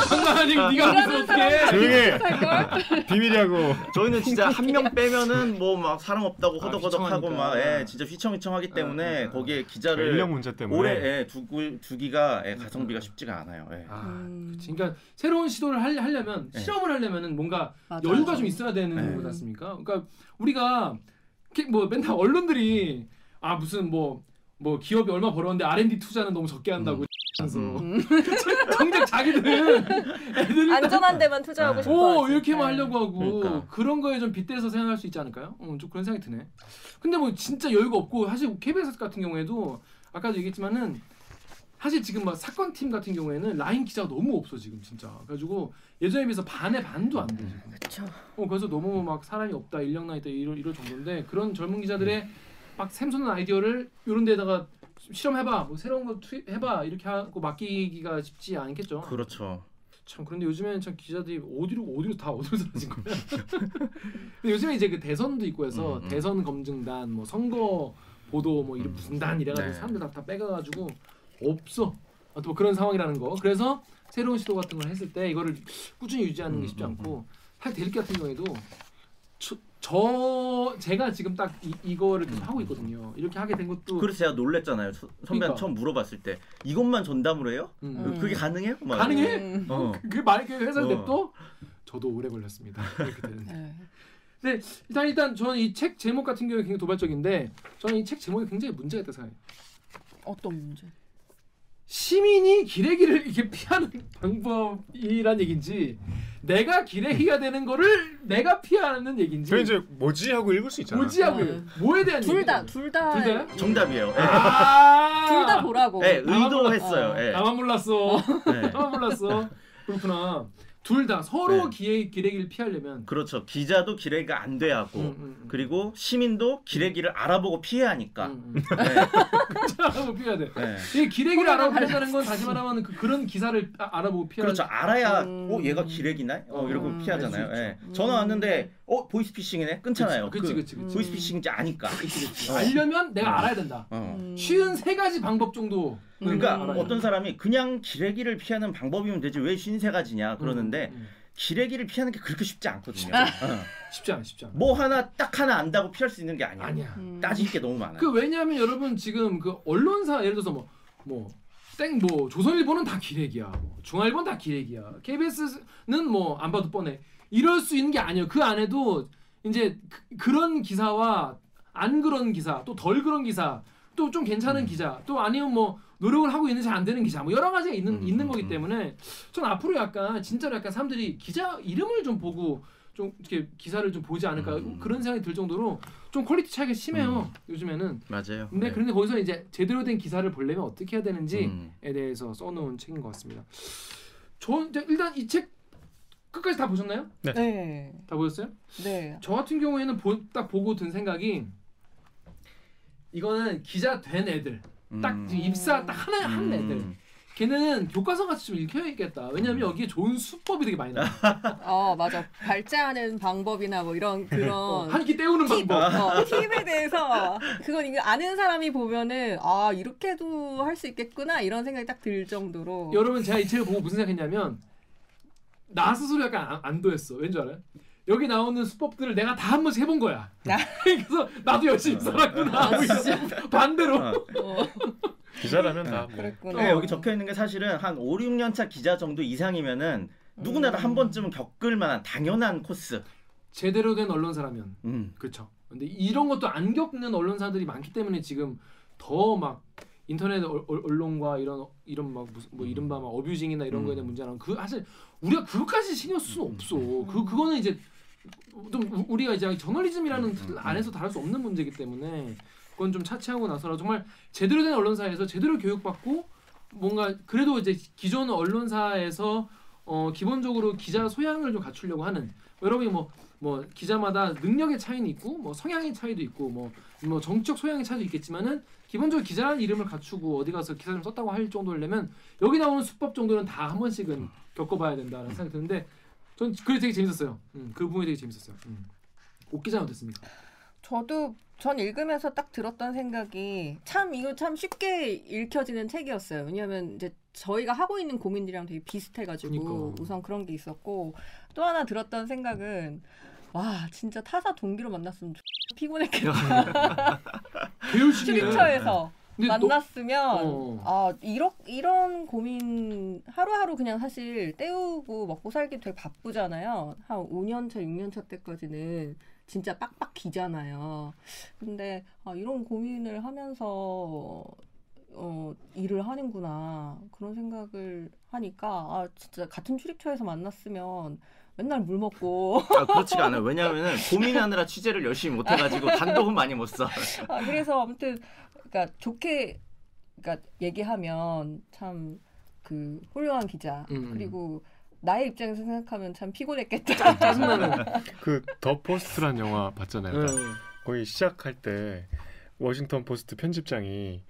방망이 네가 일하는 무슨 어떻게? 조용해. 걸? 비밀이라고. 저희는 진짜 한 명 빼면은 뭐막 사람 없다고 아, 허덕허덕하고 막 휘청하니까. 예, 진짜 휘청휘청하기 때문에 아, 아, 아. 거기에 인력 기자를 문제 때문에. 오래 예, 두고 두기가 예, 가성비가 쉽지가 않아요. 예. 아, 음. 그치. 그러니까 새로운 시도를 할, 하려면 네. 실험을 하려면은 뭔가 맞아요. 여유가 좀 있어야 되는 네. 거지 않습니까? 그러니까 우리가 뭐 맨날 언론들이 아 무슨 뭐뭐 기업이 얼마 벌었는데 R&D 투자는 너무 적게 한다고 하면서 음. 정작 자기들은 안전한 데만 투자하고 네. 싶어. 오 하지. 이렇게만 네. 하려고 하고 그러니까. 그런 거에 좀 빗대서 생각할 수 있지 않을까요? 어, 좀 그런 생각이 드네. 근데 뭐 진짜 여유가 없고 사실 KBS 같은 경우에도 아까도 얘기했지만은 사실 지금 막 사건 팀 같은 경우에는 라인 기자가 너무 없어 지금 진짜. 그래가지고 예전에 비해서 반의 반도 안 돼 지금. 그쵸. 어 그래서 너무 막 사람이 없다 인력 나 있다 이럴, 이럴 정도인데 그런 젊은 기자들의 막 샘솟는 아이디어를 이런 데다가 실험해봐 뭐 새로운 거 투입해봐 이렇게 하고 맡기기가 쉽지 않겠죠. 그렇죠. 참 그런데 요즘에는 참 기자들이 어디로 어디로 다 어디로 사라진 거야. 근데 요즘에 이제 그 대선도 있고 해서 음, 음. 대선 검증단 뭐 선거 보도 뭐 이런 음. 무슨 단 이래가지고 네. 사람들 다, 다 빼가가지고 없어. 아, 또뭐 그런 상황이라는 거. 그래서 새로운 시도 같은 걸 했을 때 이거를 꾸준히 유지하는 게 음, 쉽지 음, 않고 사실 대리기 같은 경우에도 저, 저 제가 지금 딱 이, 이거를 계속 하고 있거든요. 이렇게 하게 된 것도 그래서 제가 놀랬잖아요. 서- 선배한테 그러니까. 처음 물어봤을 때 이것만 전담으로 해요? 음. 음. 그게 가능해요? 막. 가능해? 음. 어. 그 말이 그 회사 어. 냅둬? 저도 오래 걸렸습니다. 이렇게 되는데. 네. 네, 일단 일단 저는 이 책 제목 같은 경우에 굉장히 도발적인데 저는 이 책 제목에 굉장히 문제가 있다 생각해요. 어떤 문제? 시민이 기레기를 이렇게 피하는 방법이란 얘긴지 내가 기레기가 되는 거를 내가 피하는 얘긴지 저 이제 뭐지 하고 읽을 수 있잖아. 뭐지 하고 네. 뭐에 대한 둘 다? 둘 다, 둘 다요? 정답이에요. 예. 아, 둘다 보라고. 예, 나만 의도했어요. 예. 나만 몰랐어. 예. 나만 몰랐어. 그렇구나. 둘 다 서로 네. 기레 기레기를 피하려면 그렇죠. 기자도 기레기가 안 돼야 하고 음, 음, 음. 그리고 시민도 기레기를 알아보고 피해야 하니까. 음, 음. 네. 알아보고 피해야 돼. 네. 이 기레기를 알아보고 피한다는 건 다시 말하면 그, 그런 기사를 아- 알아보고 피하는 그렇죠. 알아야 음. 어 얘가 기레기나? 어 이러고 음, 피하잖아요. 예. 전화 음. 왔는데 어 보이스피싱이네 끊잖아요. 그치, 그 그치, 그치. 보이스피싱인지 아니까. 그치, 그치. 어. 알려면 내가 어. 알아야 된다. 어. 음. 쉬운 세 가지 방법 정도. 그러니까 음. 어떤 사람이 그냥 기레기를 피하는 방법이면 되지 왜 쉰세 가지냐 그러는데 음, 음. 기레기를 피하는 게 그렇게 쉽지 않거든요. 아. 어. 쉽지 않아, 쉽지 않아. 뭐 하나 딱 하나 안다고 피할 수 있는 게 아니야. 아니야. 음. 따질 게 너무 많아요. 그 왜냐하면 여러분 지금 그 언론사 예를 들어서 뭐 뭐 땡 뭐 조선일보는 다 기레기야, 뭐 중앙일보는 다 기레기야, KBS는 뭐 안 봐도 뻔해. 이럴 수 있는 게 아니에요. 그 안에도 이제 그, 그런 기사와 안 그런 기사, 또 덜 그런 기사, 또 좀 괜찮은 음. 기자, 또 아니면 뭐 노력을 하고 있는 잘안 되는 기자, 뭐 여러 가지가 있는 음, 있는 음, 거기 음. 때문에 전 앞으로 약간 진짜로 약간 사람들이 기자 이름을 좀 보고 좀 이렇게 기사를 좀 보지 않을까 음. 그런 생각이 들 정도로 좀 quality 차이가 심해요 요즘에는. 맞아요. 근데 네. 그런데 거기서 이제 제대로 된 기사를 보려면 어떻게 해야 되는지에 음. 대해서 써놓은 책인 것 같습니다. 저 일단 이 책 끝까지 다 보셨나요? 네. 다 보셨어요? 네. 저 같은 경우에는 보, 딱 보고 든 생각이 이거는 기자 된 애들 딱 음. 입사 딱 하나 한 애들 음. 걔는 교과서 같이 좀 읽혀야겠다. 왜냐하면 여기에 좋은 수법이 되게 많이 나와. 어, 맞아. 발제하는 방법이나 뭐 이런 어, 그런 한끼 때우는 방법. 어, 팁에 대해서 그건 이거 아는 사람이 보면은 아 이렇게도 할 수 있겠구나 이런 생각이 딱 들 정도로 여러분 제가 이 책을 보고 무슨 생각했냐면 나 스스로 약간 안, 안도했어. 왠지 알아요? 여기 나오는 수법들을 내가 다 한 번씩 해본 거야. 아. 그래서 나도 열심히 살았구나. 뭐 이런 반대로. 어. 어, 기자라면 다 뭐. 그랬구나. 네, 여기 적혀 있는 게 사실은 한 5, 6년 차 기자 정도 이상이면은 누구나 다 한 번쯤은 겪을 만한 당연한 코스. 제대로 된 언론사라면 음. 그렇죠. 근데 이런 것도 안 겪는 언론사들이 많기 때문에 지금 더 막 인터넷 언론과 이런 이런 막 무슨 뭐 이른바 막 어뷰징이나 이런 음. 거에 대한 문제라는 그 사실 우리가 그것까지 신경 쓸 수는 없어. 그 그거는 이제 좀 우- 우리가 이제 저널리즘이라는 틀 안에서 다룰 수 없는 문제이기 때문에 그건 좀 차치하고 나서라 정말 제대로 된 언론사에서 제대로 교육받고 뭔가 그래도 이제 기존 언론사에서 어 기본적으로 기자 소양을 좀 갖추려고 하는 여러분이 뭐뭐 기자마다 능력의 차이는 있고 뭐 성향의 차이도 있고 뭐뭐 정적 소양의 차이도 있겠지만은 기본적으로 기자라는 이름을 갖추고 어디 가서 기사 좀 썼다고 할 정도려면 여기 나오는 수법 정도는 다 한 번씩은 겪어봐야 된다는 생각이 드는데 전 그게 되게 재밌었어요. 음, 그 부분이 되게 재밌었어요. 음. 옥 기자는 어땠습니까? 저도 전 읽으면서 딱 들었던 생각이 참 이거 참 쉽게 읽혀지는 책이었어요. 왜냐하면 이제 저희가 하고 있는 고민들이랑 되게 비슷해가지고 그러니까. 우선 그런 게 있었고 또 하나 들었던 생각은 와 진짜 타사 동기로 만났으면 피곤했겠다. 출입처에서 너- 만났으면 어. 아 이런 이런 고민 하루하루 그냥 사실 때우고 먹고 살기 되게 바쁘잖아요. 한 5년 차, 6년 차 때까지는 진짜 빡빡 기잖아요. 근데 아 이런 고민을 하면서 어 일을 하는구나 그런 생각을 하니까 아 진짜 같은 출입처에서 만났으면 맨날 물 먹고 아, 그렇지가 않아요. 왜냐하면 고민하느라 취재를 열심히 못 해가지고 단독은 많이 못 써. 아, 그래서 아무튼 그러니까 좋게 그러니까 얘기하면 참 그 훌륭한 기자 음. 그리고 나의 입장에서 생각하면 참 피곤했겠다. 짜증나는. 그 더 포스트란 영화 봤잖아요. 네. 거기 시작할 때 워싱턴 포스트 편집장이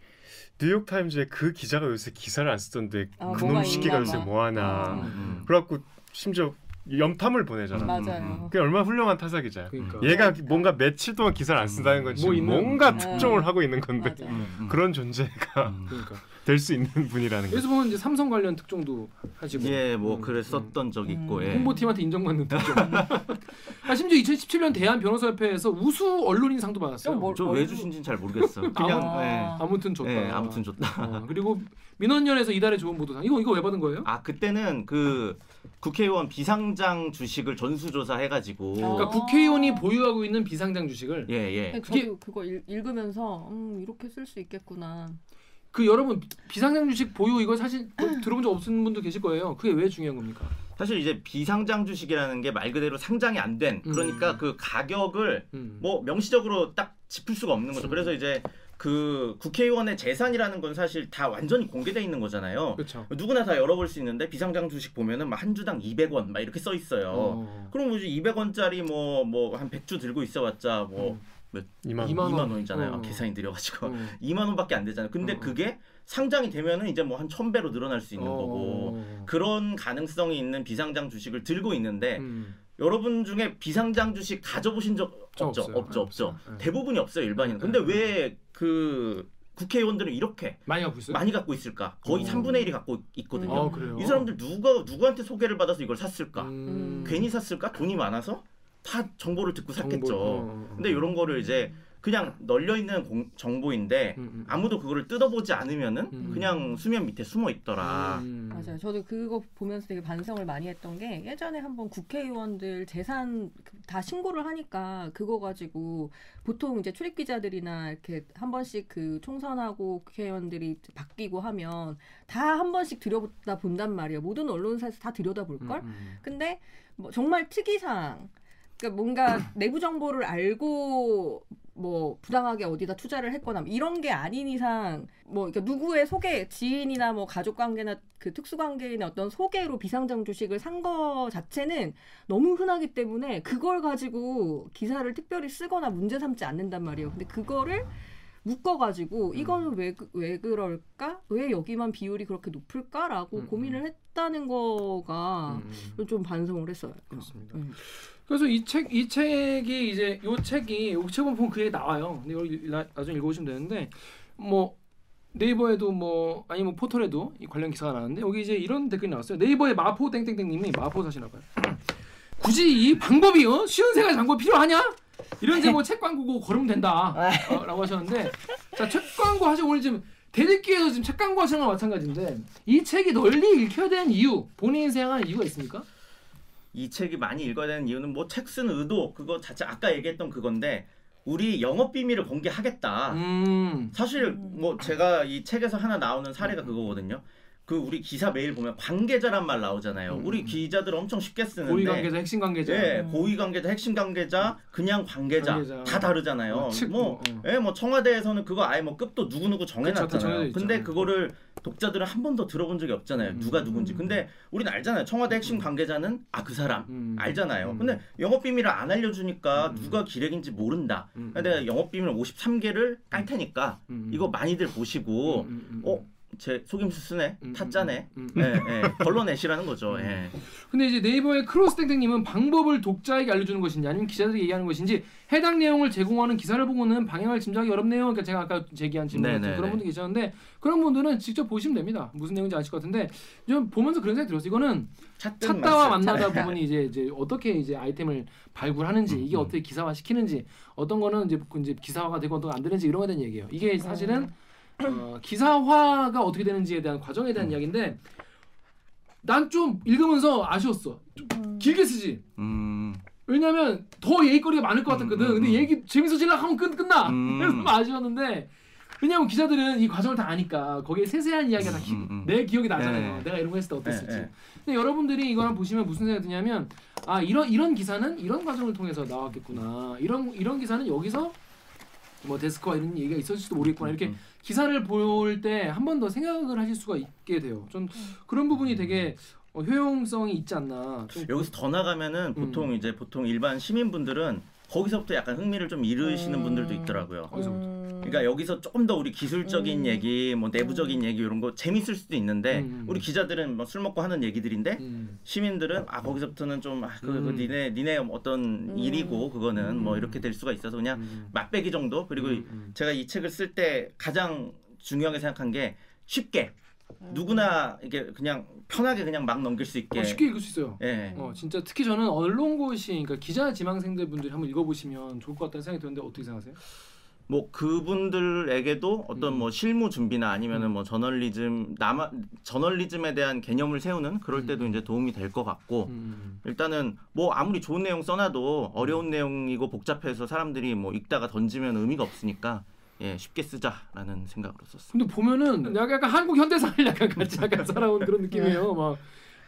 뉴욕 타임즈에 그 기자가 요새 기사를 안 쓰던데 아, 그놈 시키가 요새 봐. 뭐 하나. 아. 음. 그래갖고 심지어 염탐을 보내잖아. 맞아요. 그게 얼마나 훌륭한 타사 기자야. 그러니까. 얘가 뭔가 며칠 동안 기사를 안 쓴다는 건뭐 지금 뭔가 음. 특종을 하고 있는 건데. 음, 음. 그런 존재가 음. 그러니까. 될 수 있는 분이라는 거. 여기서 보면 이제 삼성 관련 특종도 하시고. 예, 뭐 음, 그랬었던 적 있고. 음. 예. 홍보팀한테 인정받는 특종. 아, 심지어 2017년 대한 변호사협회에서 우수 언론인상도 받았어요. 좀 뭘- 저 왜 주신지는 잘 모르겠어. 그냥 아. 예. 아무튼 좋다. 예, 아무튼 좋다. 어, 그리고 민원연에서 이달의 좋은 보도상. 이거 이거 왜 받은 거예요? 아 그때는 그 국회의원 비상장 주식을 전수조사 해가지고 어. 그러니까 국회의원이 보유하고 있는 비상장 주식을 예 예. 저도 그게- 그거 읽, 읽으면서 음, 이렇게 쓸 수 있겠구나. 그 여러분 비상장 주식 보유 이거 사실 뭐 들어본 적 없는 분도 계실 거예요. 그게 왜 중요한 겁니까? 사실 이제 비상장 주식이라는 게 말 그대로 상장이 안 된 그러니까 음. 그 가격을 음. 뭐 명시적으로 딱 짚을 수가 없는 거죠. 음. 그래서 이제 그 국회의원의 재산이라는 건 사실 다 완전히 공개돼 있는 거잖아요. 그렇죠. 누구나 다 열어볼 수 있는데 비상장 주식 보면은 막 한 주당 200원 막 이렇게 써 있어요. 어. 그럼 뭐지 200원짜리 뭐 뭐 한 100주 들고 있어봤자 뭐 음. 이만 이만 2만, 원. 원이잖아요. 어. 계산이 느려가지고 어. 2만 원밖에 안 되잖아요. 근데 어. 그게 상장이 되면은 이제 뭐한 1000배로 늘어날 수 있는 어. 거고 그런 가능성이 있는 비상장 주식을 들고 있는데 음. 여러분 중에 비상장 주식 가져보신 적저 없죠? 없어요. 없죠, 없죠. 없어요. 네. 대부분이 없어요, 일반인은. 근데 네. 왜그 국회의원들은 이렇게 많이 갖고 있어요? 많이 갖고 있을까? 거의 어. 3분의 1이 갖고 있거든요. 아, 그래요. 이 사람들 누가 누구한테 소개를 받아서 이걸 샀을까? 음. 괜히 샀을까? 돈이 많아서 다 정보를 듣고 샀겠죠. 정보, 어, 어. 근데 이런 거를 이제 그냥 널려 있는 공- 정보인데 음, 음. 아무도 그거를 뜯어보지 않으면은 음. 그냥 수면 밑에 숨어 있더라. 음. 맞아요. 저도 그거 보면서 되게 반성을 많이 했던 게 예전에 한번 국회의원들 재산 다 신고를 하니까 그거 가지고 보통 이제 출입 기자들이나 이렇게 한 번씩 그 총선하고 국회의원들이 바뀌고 하면 다 한 번씩 들여다 본단 말이에요. 모든 언론사에서 다 들여다 볼 걸. 음, 음. 근데 뭐 정말 특이사항 그러니까 뭔가 내부 정보를 알고 뭐 부당하게 어디다 투자를 했거나 뭐 이런 게 아닌 이상 뭐 그러니까 누구의 소개 지인이나 뭐 가족 관계나 그 특수 관계인의 어떤 소개로 비상장 주식을 산 거 자체는 너무 흔하기 때문에 그걸 가지고 기사를 특별히 쓰거나 문제 삼지 않는단 말이에요. 근데 그거를 묶어가지고 이거는 왜, 그- 왜 그럴까? 왜 여기만 비율이 그렇게 높을까라고 음, 고민을 했다는 거가 음, 음. 좀 반성을 했어요. 그렇습니다. 음. 그래서 이 책 이 책이 이제 요 책이 요 책을 보면 그게 나와요. 근데 이걸 나, 나중에 읽어보시면 되는데 뭐 네이버에도 뭐 아니면 포털에도 이 관련 기사가 나왔는데 여기 이제 이런 댓글이 나왔어요. 네이버의 마포 땡땡땡님이 마포 사시나 봐요. 굳이 이 방법이 어? 쉬운 세 가지 방법 필요하냐? 이런 제목 책 광고고 걸으면 된다라고 하셨는데 자책 광고 하시고 오늘 지금 대들기에서 지금 책 광고 하시는 거랑 마찬가지인데 이 책이 널리 읽혀야 되는 이유 본인이 생각하는 이유가 있습니까? 이 책이 많이 읽어야 되는 이유는 뭐 책 쓴 의도 그거 자체 아까 얘기했던 그건데 우리 영업 비밀을 공개하겠다. 음. 사실 뭐 제가 이 책에서 하나 나오는 사례가 그거거든요. 그 우리 기사 메일 보면 관계자란 말 나오잖아요. 음. 우리 기자들 엄청 쉽게 쓰는데 고위 관계자, 핵심 관계자. 예, 고위 관계자, 핵심 관계자, 그냥 관계자, 관계자. 다 다르잖아요. 어, 측, 뭐, 어, 어. 예, 뭐 청와대에서는 그거 아예 뭐 급도 누구 누구 그쵸, 정해놨잖아요. 있죠. 근데 그거를 독자들은 한 번도 들어본 적이 없잖아요. 음. 누가 누군지. 근데 우리는 알잖아요. 청와대 핵심 관계자는 아 그 사람 음. 알잖아요. 음. 근데 영업 비밀을 안 알려주니까 음. 누가 기획인지 모른다. 음. 근데 영업 비밀 53개를 깔 테니까 음. 이거 많이들 보시고 음, 음, 음. 어. 제 속임수 쓰네, 음, 타짜네, 음, 음. 예, 예, 걸러내시라는 거죠. 예. 근데 이제 네이버의 크로스땡땡님은 방법을 독자에게 알려주는 것인지 아니면 기자들이 얘기하는 것인지 해당 내용을 제공하는 기사를 보고는 방향을 짐작하기 어렵네요. 그러니까 제가 아까 제기한 질문 같은. 그런 분들 계셨는데 그런 분들은 직접 보시면 됩니다. 무슨 내용인지 아실 것 같은데 좀 보면서 그런 생각이 들었어요. 이거는 찾다와. 만나다 부분이 이제 이제 어떻게 이제 아이템을 발굴하는지 이게 어떻게 기사화 시키는지 어떤 거는 이제 그 이제 기사화가 되고 어떤 거안 되는지 이런 거에 대한 얘기예요. 이게 사실은 어, 기사화가 어떻게 되는지에 대한 과정에 대한 이야기인데 난 좀 읽으면서 아쉬웠어. 좀 길게 쓰지. 음, 왜냐면 더 얘기거리가 많을 것 같았거든. 음, 음, 근데 음. 얘기 재밌어지려 하면 끝 끝나. 음. 그래서 좀 아쉬웠는데 왜냐면 기자들은 이 과정을 다 아니까 거기에 세세한 이야기가 다 기, 음, 음. 내 기억이 나잖아요. 네. 내가 이런 거 했을 때 어땠을지. 네, 네. 근데 여러분들이 이거를 보시면 무슨 생각이 드냐면 아 이런 이런 기사는 이런 과정을 통해서 나왔겠구나. 이런 이런 기사는 여기서 뭐 데스크와 이런 얘기가 있었을지도 모르겠구나. 이렇게 음. 기사를 볼 때 한 번 더 생각을 하실 수가 있게 돼요. 전 그런 부분이 되게 어, 효용성이 있지 않나. 좀 여기서 더 나가면은 보통 이제 보통 일반 시민분들은 거기서부터 약간 흥미를 좀 잃으시는 음. 분들도 있더라고요. 거기서부터. 그러니까 여기서 조금 더 우리 기술적인 음. 얘기, 뭐 내부적인 얘기 이런 거 재밌을 수도 있는데 음. 우리 기자들은 뭐 술 먹고 하는 얘기들인데 음. 시민들은 아 거기서부터는 좀 아, 그, 그 음. 니네 니네 어떤 음. 일이고 그거는 뭐 음. 이렇게 될 수가 있어서 그냥 음. 맛배기 정도 그리고 음, 음. 제가 이 책을 쓸 때 가장 중요하게 생각한 게 쉽게 누구나 이게 그냥 편하게 그냥 막 넘길 수 있게 어, 쉽게 읽을 수 있어요. 예. 어 진짜 특히 저는 언론고시 그러니까 기자 지망생들 분들이 한번 읽어보시면 좋을 것 같다는 생각이 드는데 어떻게 생각하세요? 뭐 그분들에게도 어떤 음. 뭐 실무 준비나 아니면은 뭐 저널리즘 남아 저널리즘에 대한 개념을 세우는 그럴 때도 이제 도움이 될 것 같고 음. 일단은 뭐 아무리 좋은 내용 써놔도 어려운 내용이고 복잡해서 사람들이 뭐 읽다가 던지면 의미가 없으니까 예 쉽게 쓰자라는 생각으로 썼어요. 근데 보면은 약간, 약간 한국 현대사를 약간 같이 약간 살아온 그런 느낌이에요. 막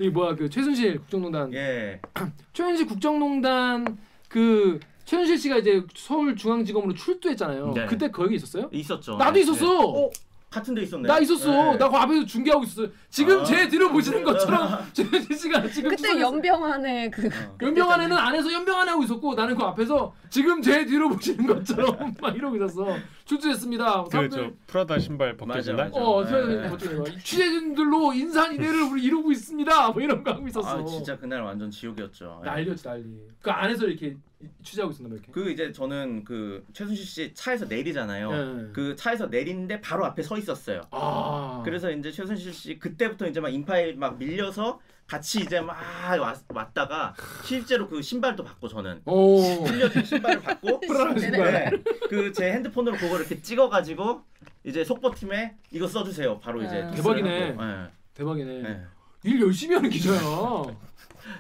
이 뭐야 그 최순실 국정농단 예. 최순실 국정농단 그 최순실 씨가 이제 서울중앙지검으로 출두했잖아요. 네. 그때 거기 있었어요? 있었죠. 나도 네. 있었어. 어, 같은 데 있었네. 나 있었어. 나 그 앞에서 중계하고 있었어. 지금 아. 제 뒤로 보시는 것처럼 최순실 씨가 지금 그때 연병안에 그 어. 연병안에는 안에서 연병안에 하고 있었고 나는 그 앞에서 지금 제 뒤로 보시는 것처럼 막 이러고 있었어. 출두했습니다. 그저 프라다 신발 벗겨진 날. 맞아, 어, 네. 네. 취재진들로 인산 이대를 우리 이루고 있습니다. 뭐 이런 거 하고 있었어. 아 진짜 그날 완전 지옥이었죠. 예. 난리였지 난리. 그 안에서 이렇게 취재하고 있었나 봐 이렇게. 그 이제 저는 그 최순실 씨 차에서 내리잖아요. 네. 그 차에서 내리는데 바로 앞에 서 있었어요. 아. 그래서 이제 최순실 씨 그때부터 이제 막 인파에 막 밀려서 같이 이제 막 왔, 왔다가 실제로 그 신발도 받고 저는 오. 흘려진 신발을 받고 프라다 신발. 그제 핸드폰으로 그거 이렇게 찍어가지고 이제 속보팀에 이거 써주세요. 바로 이제 아. 대박이네. 예. 대박이네. 예. 일 열심히 하는 기자야.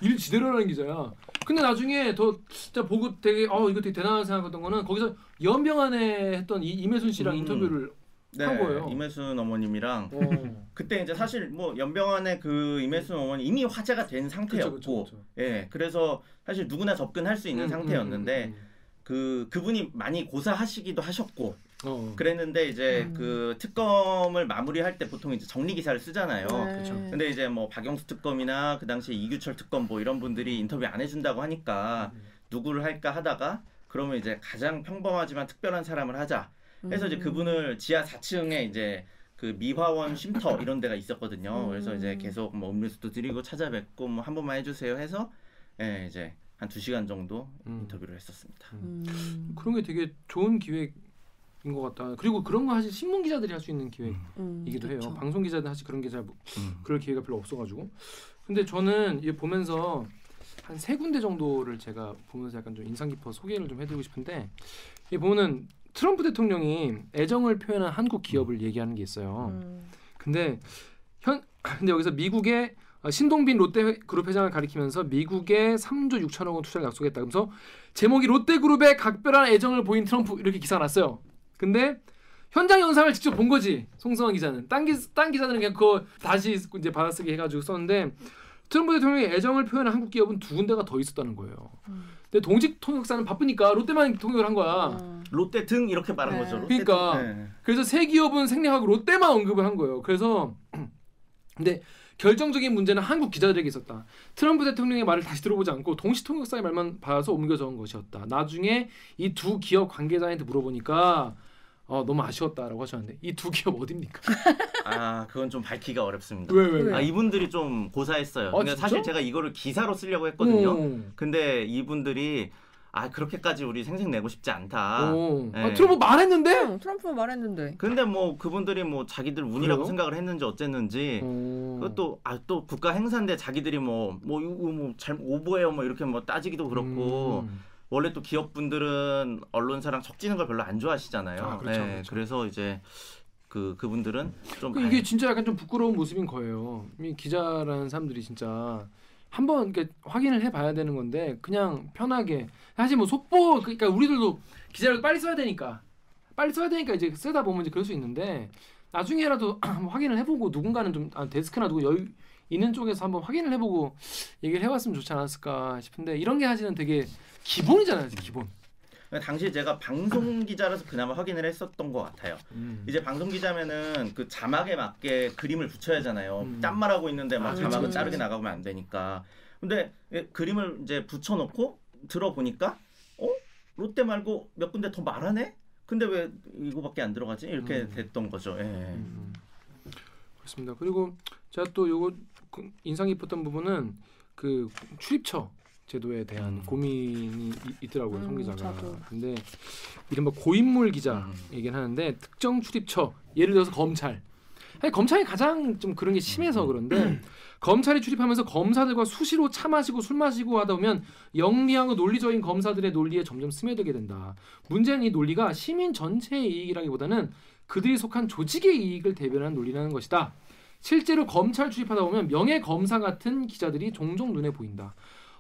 일 지대로 하는 기자야. 근데 나중에 더 진짜 보고 되게 어 이거 되게 대단하다 생각했던 거는 거기서 연병안에 했던 이, 임혜순 씨랑 음. 인터뷰를 네, 한 거예요. 임혜순 어머님이랑 어. 그때 이제 사실 뭐 연병안의 그 임혜순 어머니 이미 화제가 된 상태였고, 그쵸, 그쵸, 그쵸. 예, 그래서 사실 누구나 접근할 수 있는 음, 상태였는데 음, 음, 그 그분이 많이 고사하시기도 하셨고 음. 어. 그랬는데 이제 음. 그 특검을 마무리할 때 보통 이제 정리 기사를 쓰잖아요. 그쵸. 네. 근데 이제 뭐 박영수 특검이나 그 당시에 이규철 특검 뭐 이런 분들이 인터뷰 안 해준다고 하니까 음. 누구를 할까 하다가 그러면 이제 가장 평범하지만 특별한 사람을 하자. 해서 이제 음. 그분을 지하 4층에 이제 그 미화원 쉼터 이런 데가 있었거든요. 음. 그래서 이제 계속 뭐 음료수도 드리고 찾아뵙고 뭐 한 번만 해주세요 해서 예 이제 한 두 시간 정도 음. 인터뷰를 했었습니다. 음. 그런 게 되게 좋은 기획 인 것 같다. 그리고 그런 거 사실 신문 기자들이 할 수 있는 기획이기도 음, 해요. 그쵸. 방송 기자들 사실 그런 게잘 음. 그럴 기회가 별로 없어가지고. 근데 저는 이 보면서 한 세 군데 정도를 제가 보면서 약간 좀 인상 깊어 소개를 좀 해드리고 싶은데 이 보면은 트럼프 대통령이 애정을 표현한 한국 기업을 얘기하는 게 있어요. 음. 근데 현 근데 여기서 미국의 어, 신동빈 롯데그룹 회장을 가리키면서 미국에 3조 6천억 원 투자를 약속했다. 그러면서 제목이 롯데그룹에 각별한 애정을 보인 트럼프 이렇게 기사가 났어요. 근데 현장 영상을 직접 본 거지 송승환 기자는 딴, 기, 딴 기자들은 그냥 그거 다시 이제 받아쓰기 해가지고 썼는데 트럼프 대통령의 애정을 표현한 한국 기업은 두 군데가 더 있었다는 거예요. 근데 동직 통역사는 바쁘니까 롯데만 통역을 한 거야. 어. 롯데 등 이렇게 말한 네. 거죠. 롯데 그러니까. 등. 네. 그래서 세 기업은 생략하고 롯데만 언급을 한 거예요. 그래서 근데 결정적인 문제는 한국 기자들에게 있었다. 트럼프 대통령의 말을 다시 들어보지 않고 동시 통역사의 말만 봐서 옮겨 적은 것이었다. 나중에 이 두 기업 관계자한테 물어보니까 어, 너무 아쉬웠다라고 하셨는데 이 두 기업 어딥니까? 아 그건 좀 밝히기가 어렵습니다. 왜 왜? 왜? 아 이분들이 좀 고사했어요. 아, 그러니까 진짜? 사실 제가 이거를 기사로 쓰려고 했거든요. 오. 근데 이분들이 아 그렇게까지 우리 생색 내고 싶지 않다. 오. 아, 네. 트럼프 말했는데. 응, 트럼프 말했는데. 근데 뭐 그분들이 뭐 자기들 운이라고 그래요? 생각을 했는지 어쨌는지 오. 그것도 아 또 국가 행사인데 자기들이 뭐뭐 이거 뭐잘 오버해요 뭐 이렇게 뭐 따지기도 그렇고 음. 원래 또 기업분들은 언론사랑 척지는 걸 별로 안 좋아하시잖아요. 아, 그렇죠, 네, 그렇죠. 그래서 이제 그 그분들은 좀그 이게 진짜 약간 좀 부끄러운 모습인 거예요. 이 기자라는 사람들이 진짜 한번 확인을 해봐야 되는 건데 그냥 편하게 사실 뭐 속보 그러니까 우리들도 기자를 빨리 써야 되니까 빨리 써야 되니까 이제 쓰다 보면 이제 그럴 수 있는데 나중에라도 확인을 해보고 누군가는 좀 아, 데스크나 누구 여유 있는 쪽에서 한번 확인을 해보고 얘기를 해봤으면 좋지 않았을까 싶은데 이런 게 사실은 되게 기본이잖아요, 기본. 당시 제가 방송 기자라서 그나마 확인을 했었던 것 같아요. 음. 이제 방송 기자면은 그 자막에 맞게 그림을 붙여야 하잖아요. 음. 짠말하고 있는데 막 아, 자막은 그렇지, 자르게 그렇지. 나가면 안 되니까. 근데 예, 그림을 이제 붙여놓고 들어보니까 어 롯데 말고 몇 군데 더 말하네. 근데 왜 이거밖에 안 들어가지? 이렇게 음. 됐던 거죠. 예. 음. 그렇습니다. 그리고 제가 또 요거 그 인상 깊었던 부분은 그 출입처 제도에 대한 음. 고민이 이- 있더라고요, 송 음, 기자가. 저도. 근데 이른바 고인물 기자 음. 얘기는 하는데 특정 출입처, 예를 들어서 검찰. 아니, 검찰이 가장 좀 그런 게 심해서 그런데 검찰이 출입하면서 검사들과 수시로 차 마시고 술 마시고 하다 보면 영리하고 논리적인 검사들의 논리에 점점 스며들게 된다. 문제는 이 논리가 시민 전체의 이익이라기보다는 그들이 속한 조직의 이익을 대변하는 논리라는 것이다. 실제로 검찰 출입하다 보면 명예 검사 같은 기자들이 종종 눈에 보인다.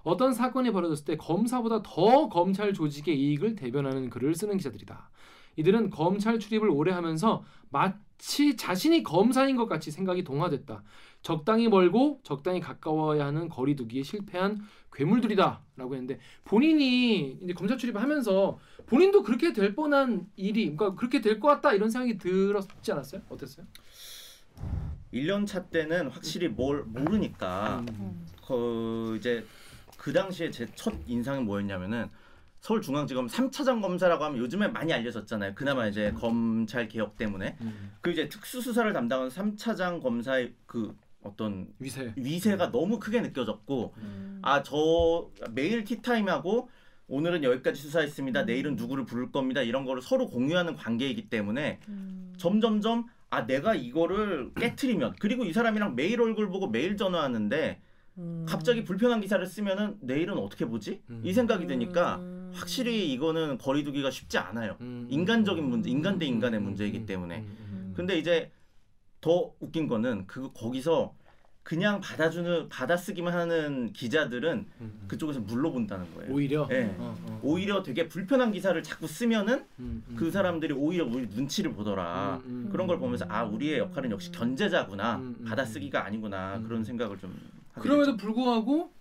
어떤 사건이 벌어졌을 때 검사보다 더 검찰 조직의 이익을 대변하는 글을 쓰는 기자들이다. 이들은 검찰 출입을 오래 하면서 마치 자신이 검사인 것 같이 생각이 동화됐다. 적당히 멀고 적당히 가까워야 하는 거리두기에 실패한 괴물들이다라고 했는데 본인이 이제 검찰 출입하면서 본인도 그렇게 될 뻔한 일이 그러니까 그렇게 될 것 같다 이런 생각이 들었지 않았어요? 어땠어요? 1년 차 때는 확실히 뭘 모르니까 음. 그 이제 그 당시에 제 첫 인상이 뭐였냐면은 서울중앙지검 3차장 검사라고 하면 요즘에 많이 알려졌잖아요. 그나마 이제 검찰 개혁 때문에 음. 그 이제 특수수사를 담당하는 3차장 검사의 그 어떤 위세. 위세가 너무 크게 느껴졌고 음. 아저 매일 티타임하고 오늘은 여기까지 수사했습니다. 내일은 누구를 부를 겁니다. 이런 거를 서로 공유하는 관계이기 때문에 음. 점점점 아 내가 이거를 깨트리면 그리고 이 사람이랑 매일 얼굴 보고 매일 전화하는데 음. 갑자기 불편한 기사를 쓰면은 내일은 어떻게 보지? 음. 이 생각이 드니까 음. 확실히 이거는 거리두기가 쉽지 않아요. 음. 인간적인 문제, 인간 대 인간의 음. 문제이기 음. 때문에. 근데 이제 더 웃긴 거는 그 거기서 그냥 받아주는 받아쓰기만 하는 기자들은 음. 그쪽에서 물러본다는 거예요. 오히려 예. 어, 어. 오히려 되게 불편한 기사를 자꾸 쓰면은 음, 음. 그 사람들이 오히려 우리 눈치를 보더라. 음, 음. 그런 걸 보면서 아 우리의 역할은 역시 견제자구나 음, 음, 받아쓰기가 아니구나 음. 그런 생각을 좀 그럼에도. 불구하고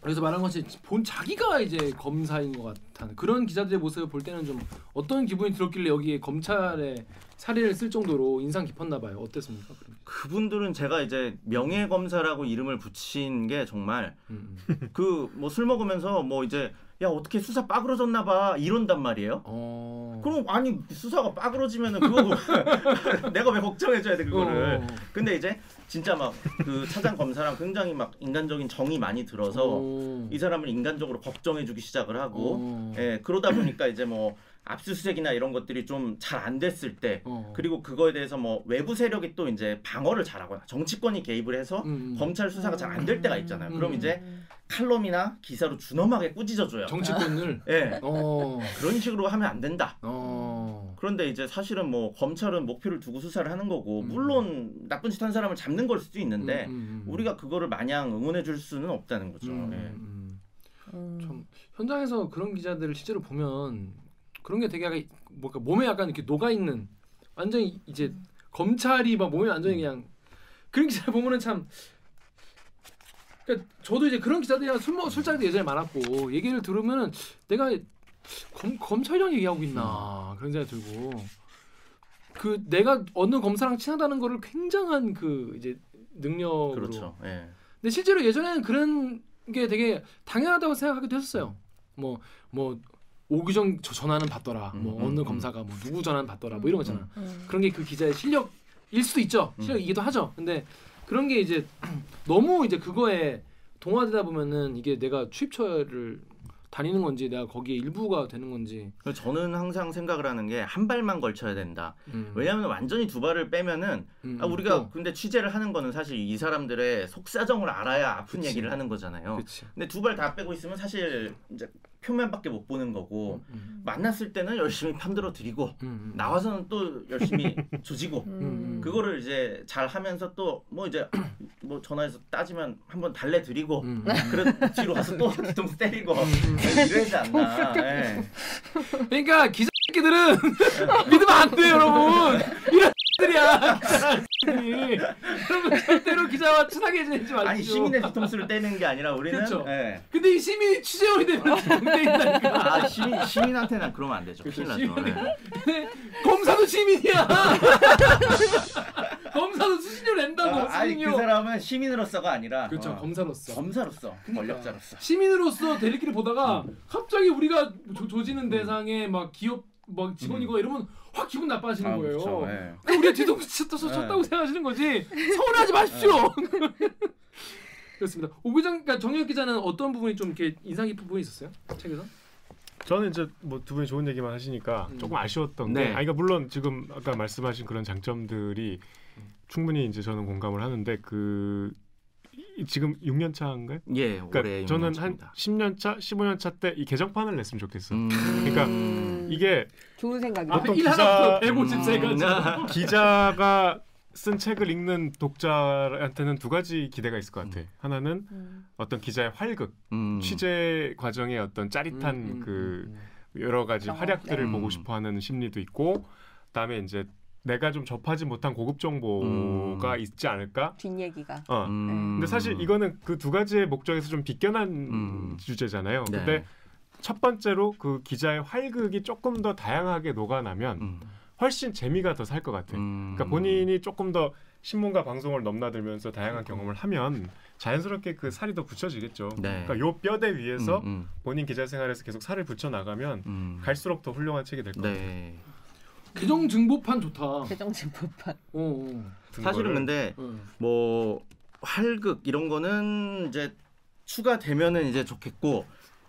그래서 말한 것이 본 자기가 이제 검사인 것 같은 그런 기자들의 모습을 볼 때는 좀 어떤 기분이 들었길래 여기에 검찰의 사례를 쓸 정도로 인상 깊었나 봐요. 어땠습니까? 그분들은 제가 이제 명예 검사라고 이름을 붙인 게 정말 음, 음. 그뭐 술 먹으면서 뭐 이제 야 어떻게 수사 빠그러졌나 봐 이런단 말이에요. 어. 그럼 아니 수사가 빠그러지면은 그거 내가 왜 걱정해줘야 돼 그거를. 어. 근데 이제 진짜 막 그 차장 검사랑 굉장히 막 인간적인 정이 많이 들어서 어. 이 사람을 인간적으로 걱정해주기 시작을 하고 어. 예 그러다 보니까 이제 뭐 압수수색이나 이런 것들이 좀 잘 안 됐을 때 어. 그리고 그거에 대해서 뭐 외부 세력이 또 이제 방어를 잘하거나 정치권이 개입을 해서 음, 음. 검찰 수사가 잘 안 될 때가 있잖아요. 그럼 음. 이제 칼럼이나 기사로 준엄하게 꾸짖어줘요. 정치권을 예 어. 그런 식으로 하면 안 된다. 어. 그런데 이제 사실은 뭐 검찰은 목표를 두고 수사를 하는 거고 음. 물론 나쁜 짓 한 사람을 잡는 걸 수도 있는데 음, 음, 음. 우리가 그거를 마냥 응원해 줄 수는 없다는 거죠. 음, 예. 음. 음. 참 현장에서 그런 기자들을 실제로 보면 그런 게 되게 약간 뭔가 몸에 약간 이렇게 녹아 있는 완전히 이제 검찰이 막 몸이 완전히 그냥 그런 기사를 보면은 참 그러니까 저도 이제 그런 기자들이랑 술 먹, 술자리도 예전에 많았고 얘기를 들으면은 내가 검, 검찰이랑 얘기하고 있나 그런 생각이 들고 그 내가 어느 검사랑 친하다는 거를 굉장한 그 이제 능력으로 그렇죠. 예. 근데 실제로 예전에는 그런 게 되게 당연하다고 생각하기도 했었어요. 뭐뭐 오규정 저 전화는 받더라. 뭐 음, 어느 음, 검사가 뭐 누구 전화는 받더라. 뭐 이런 거잖아. 음. 그런 게 그 기자의 실력일 수도 있죠. 실력이기도 하죠. 근데 그런 게 이제 너무 이제 그거에 동화되다 보면은 이게 내가 취입처를 다니는 건지 내가 거기에 일부가 되는 건지. 저는 항상 생각을 하는 게 한 발만 걸쳐야 된다. 음. 왜냐하면 완전히 두 발을 빼면은 음, 아, 우리가 또, 근데 취재를 하는 거는 사실 이 사람들의 속사정을 알아야 아픈 그치. 얘기를 하는 거잖아요. 그치. 근데 두 발 다 빼고 있으면 사실 이제 표면밖에 못 보는 거고 음, 만났을 때는 열심히 편들어 드리고 음, 음. 나와서는 또 열심히 조지고 음. 그거를 이제 잘 하면서 또 뭐 이제 뭐 전화해서 따지면 한번 달래 드리고 음. 그런 뒤로 가서 또 뒤통수 때리고 이래야지 않나. 예. 그러니까 기자 새끼들은 믿으면 안 돼요, 여러분. 이런 들이야 기자들이. 여러분 절대로 기자와 친하게 지내지 마십시오. 아니 시민의 뒤통수를 때리는 게 아니라 우리는 그렇죠. 예. 근데 이 시민이 취재원이 되면 동대인다니까. 아 시민 시민한테는 그러면 안 되죠. 그렇죠. 큰일 나죠. 예. 검사도 시민이야. 검사도 수신료 낸다고 아, 아니. 그 사람은 시민으로서가 아니라 그렇죠 어, 검사로서. 검사로서. 권력자로서. 시민으로서 대리기를 보다가 갑자기 우리가 조, 조지는 대상에 막 기업 막 직원이고 이러면 확 기분 나빠지는 아, 거예요. 그렇죠. 예. 그러니까 우리가 뒤통수 쳤- 쳤다고 네. 생각하시는 거지 서운하지 마십시오. 그렇습니다. 오규정 그러니까 정혁 기자는 어떤 부분이 좀 이렇게 인상 깊은 부분이 있었어요? 책에서? 저는 이제 뭐 두 분이 좋은 얘기만 하시니까 음. 조금 아쉬웠던 네. 게, 아, 그러니까 물론 지금 아까 말씀하신 그런 장점들이 충분히 이제 저는 공감을 하는데 그 이- 지금 6년 차인가요? 예, 그러니까 올해 저는 한 용년차입니다. 10년 차, 15년 차 때 이 개정판을 냈으면 좋겠어. 음. 그러니까 음. 이게 좋은 생각이다. 앞에 보통 1 기자- 하나부터 153까지. 음. 기자가 쓴 책을 읽는 독자한테는 두 가지 기대가 있을 것 같아. 하나는 음. 어떤 기자의 활극, 음. 취재 과정의 어떤 짜릿한 음, 음, 그 음, 여러 가지. 활약들을 네. 보고 음. 싶어하는 심리도 있고, 그다음에 이제 내가 좀 접하지 못한 고급 정보가 음. 있지 않을까? 뒷얘기가. 어. 음. 근데 사실 이거는 그 두 가지의 목적에서 좀 비껴난 음. 주제잖아요. 네. 근데 첫 번째로 그 기자의 활극이 조금 더 다양하게 녹아나면 음. 훨씬 재미가 더 살 것 같아. 음. 그러니까 본인이 조금 더 신문과 방송을 넘나들면서 다양한 경험을 하면 자연스럽게 그 살이 더 붙여지겠죠. 네. 그러니까 요 뼈대 위에서 음, 음, 본인 기자 생활에서 계속 살을 붙여 나가면 음. 갈수록 더 훌륭한 책이 될 것 같아요. 네. 개정 증보판 좋다. 개정진법판. 어, 어. 사실은 근데 어. 뭐 활극 이런 거는 이제 추가되면은 이제 좋겠고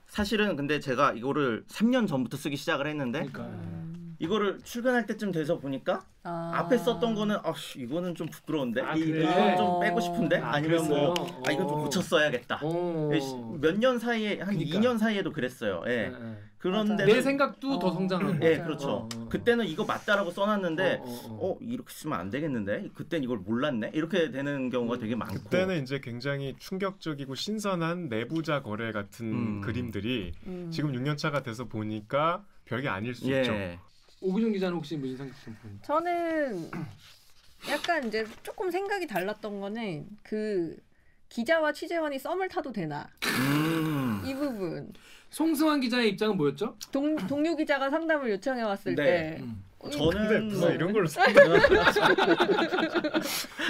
사실은 근데 제가 이거를 3년 전부터 쓰기 시작을 했는데 그러니까 이거를 출간할 때쯤 돼서 보니까 아. 앞에 썼던 거는 아 이거는 좀 부끄러운데 아, 이, 그래? 이건 좀 빼고 싶은데 아, 아니면 뭐 그랬어요? 아 이건 좀 어. 고쳤어야겠다. 어. 몇년 사이에 한 그러니까. 2년 사이에도 그랬어요. 예. 네, 네. 그런데 내 생각도 더 어. 성장하고. 예, 맞아요. 그렇죠. 어, 어, 어. 그때는 이거 맞다라고 써놨는데 어, 어, 어. 어 이렇게 쓰면 안 되겠는데 그땐 이걸 몰랐네 이렇게 되는 경우가 되게 많고 그때는 이제 굉장히 충격적이고 신선한 내부자 거래 같은 음. 그림들이 음. 지금 6년 차가 돼서 보니까 별게 아닐 수 있죠. 예 오규정 기자는 혹시 뭐 인상 깊은 부분? 저는 약간 이제 조금 생각이 달랐던 거는 그 기자와 취재원이 썸을 타도 되나 음. 이 부분. 송승환 기자의 입장은 뭐였죠? 동, 동료 기자가 상담을 요청해 왔을 네. 때 음. 근데 저는 무슨 뭐 이런 걸로 써?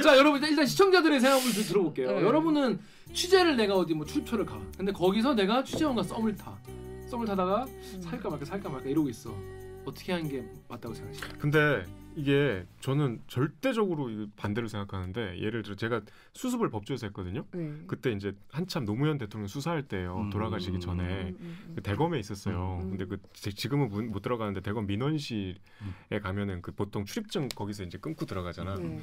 자 여러분 일단, 일단 시청자들의 생각을 좀 들어볼게요. 네. 여러분은 취재를 내가 어디 뭐 출처를 가. 근데 거기서 내가 취재원과 썸을 타. 썸을 타다가 살까 말까 살까 말까 이러고 있어. 어떻게 하는 게 맞다고 생각하시나요? 근데 이게 저는 절대적으로 반대로 생각하는데 예를 들어 제가 수습을 법조에서 했거든요. 네. 그때 이제 한참 노무현 대통령 수사할 때요. 음. 돌아가시기 전에 음, 음, 음. 그 대검에 있었어요. 음. 근데 그 지- 지금은 문- 못 들어가는데 대검 민원실에 가면은 그 보통 출입증 거기서 이제 끊고 들어가잖아. 네.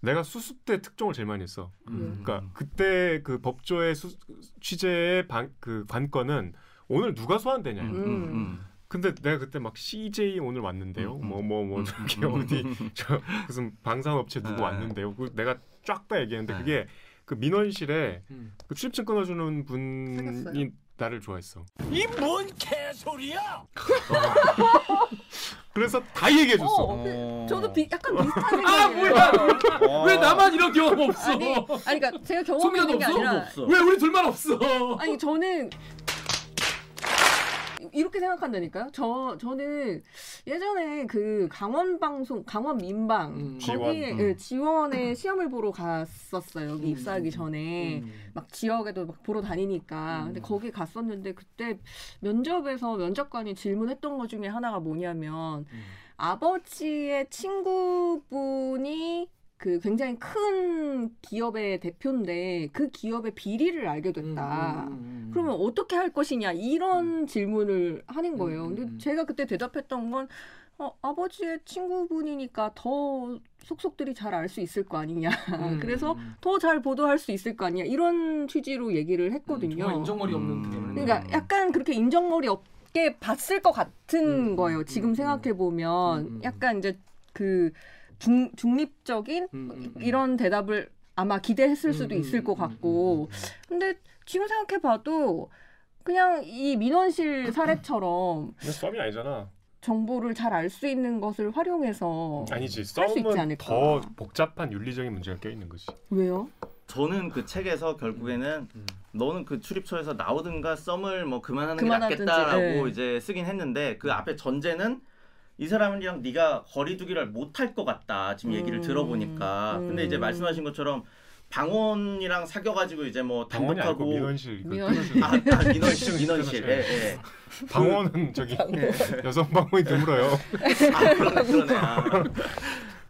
내가 수습 때 특종을 제일 많이 했어. 음. 그러니까 그때 그 법조의 수, 취재의 방, 그 관건은 오늘 누가 소환되냐. 음, 음. 음, 근데 내가 그때 막 CJ 오늘 왔는데요. 음, 음. 뭐뭐뭐 음, 저기 음, 어디 음. 저 무슨 방산업체 누구 네. 왔는데요. 그 내가 쫙 다 얘기했는데 네. 그게 그 민원실에 음. 그 출입증 끊어주는 분이 사귀었어요? 나를 좋아했어. 이 뭔 개소리야! 그래서 다 얘기해줬어. 어, 어. 저도 비, 약간 비슷한 아 생각이에요. 뭐야? 왜 나만 이런 경험 없어? 아니, 아니 그러니까 제가 경험이 있는 게 없어? 아니라 없어. 왜 우리 둘만 없어? 아니 저는 이렇게 생각한다니까요. 저 저는 예전에 그 강원 방송, 강원 민방 음. 거기 지원, 에 음. 지원에 시험을 보러 갔었어요. 여기 음, 입사하기 음, 전에 음. 막 지역에도 막 보러 다니니까. 근데 음. 거기 갔었는데 그때 면접에서 면접관이 질문했던 것 중에 하나가 뭐냐면 음. 아버지의 친구분이 그 굉장히 큰 기업의 대표인데 그 기업의 비리를 알게 됐다. 음, 음, 음. 그러면 어떻게 할 것이냐 이런 질문을 하는 거예요. 음, 음, 근데 음. 제가 그때 대답했던 건 어, 아버지의 친구분이니까 더 속속들이 잘 알 수 있을 거 아니냐. 음, 그래서 음, 더잘 보도할 수 있을 거 아니냐. 이런 취지로 얘기를 했거든요. 음, 정말 인정머리 없는 음. 대답을 그러니까. 약간 그렇게 인정머리 없게 봤을 것 같은 음, 거예요. 음, 지금 음, 생각해 보면 음, 음, 약간 이제 그 중, 중립적인 음, 음, 음. 이런 대답을 아마 기대했을 수도 음, 있을 음, 것 음, 같고 음, 근데 지금 생각해 봐도 그냥 이 민원실 사례처럼 썸이 아니잖아. 정보를 잘 알 수 있는 것을 활용해서 아니지. 썸은. 더 복잡한 윤리적인 문제가 껴 있는 거지. 왜요? 저는 그 책에서 결국에는 음. 너는 그 출입처에서 나오든가 썸을 뭐 그만하는 게 그만하든지, 낫겠다라고 예. 이제 쓰긴 했는데 그 앞에 전제는 이 사람이랑 네가 거리두기를 못할 것 같다 지금 얘기를 음. 들어보니까 근데 이제 음. 말씀하신 것처럼 방언이랑 사귀어가지고 이제 뭐 단독하고 민원실. 그 민원- 끊어주는 아, 아 민원실 민원실 예, 예. 방언은 저기 여성 방언이 드물어요. 아 그러네 그러네 아.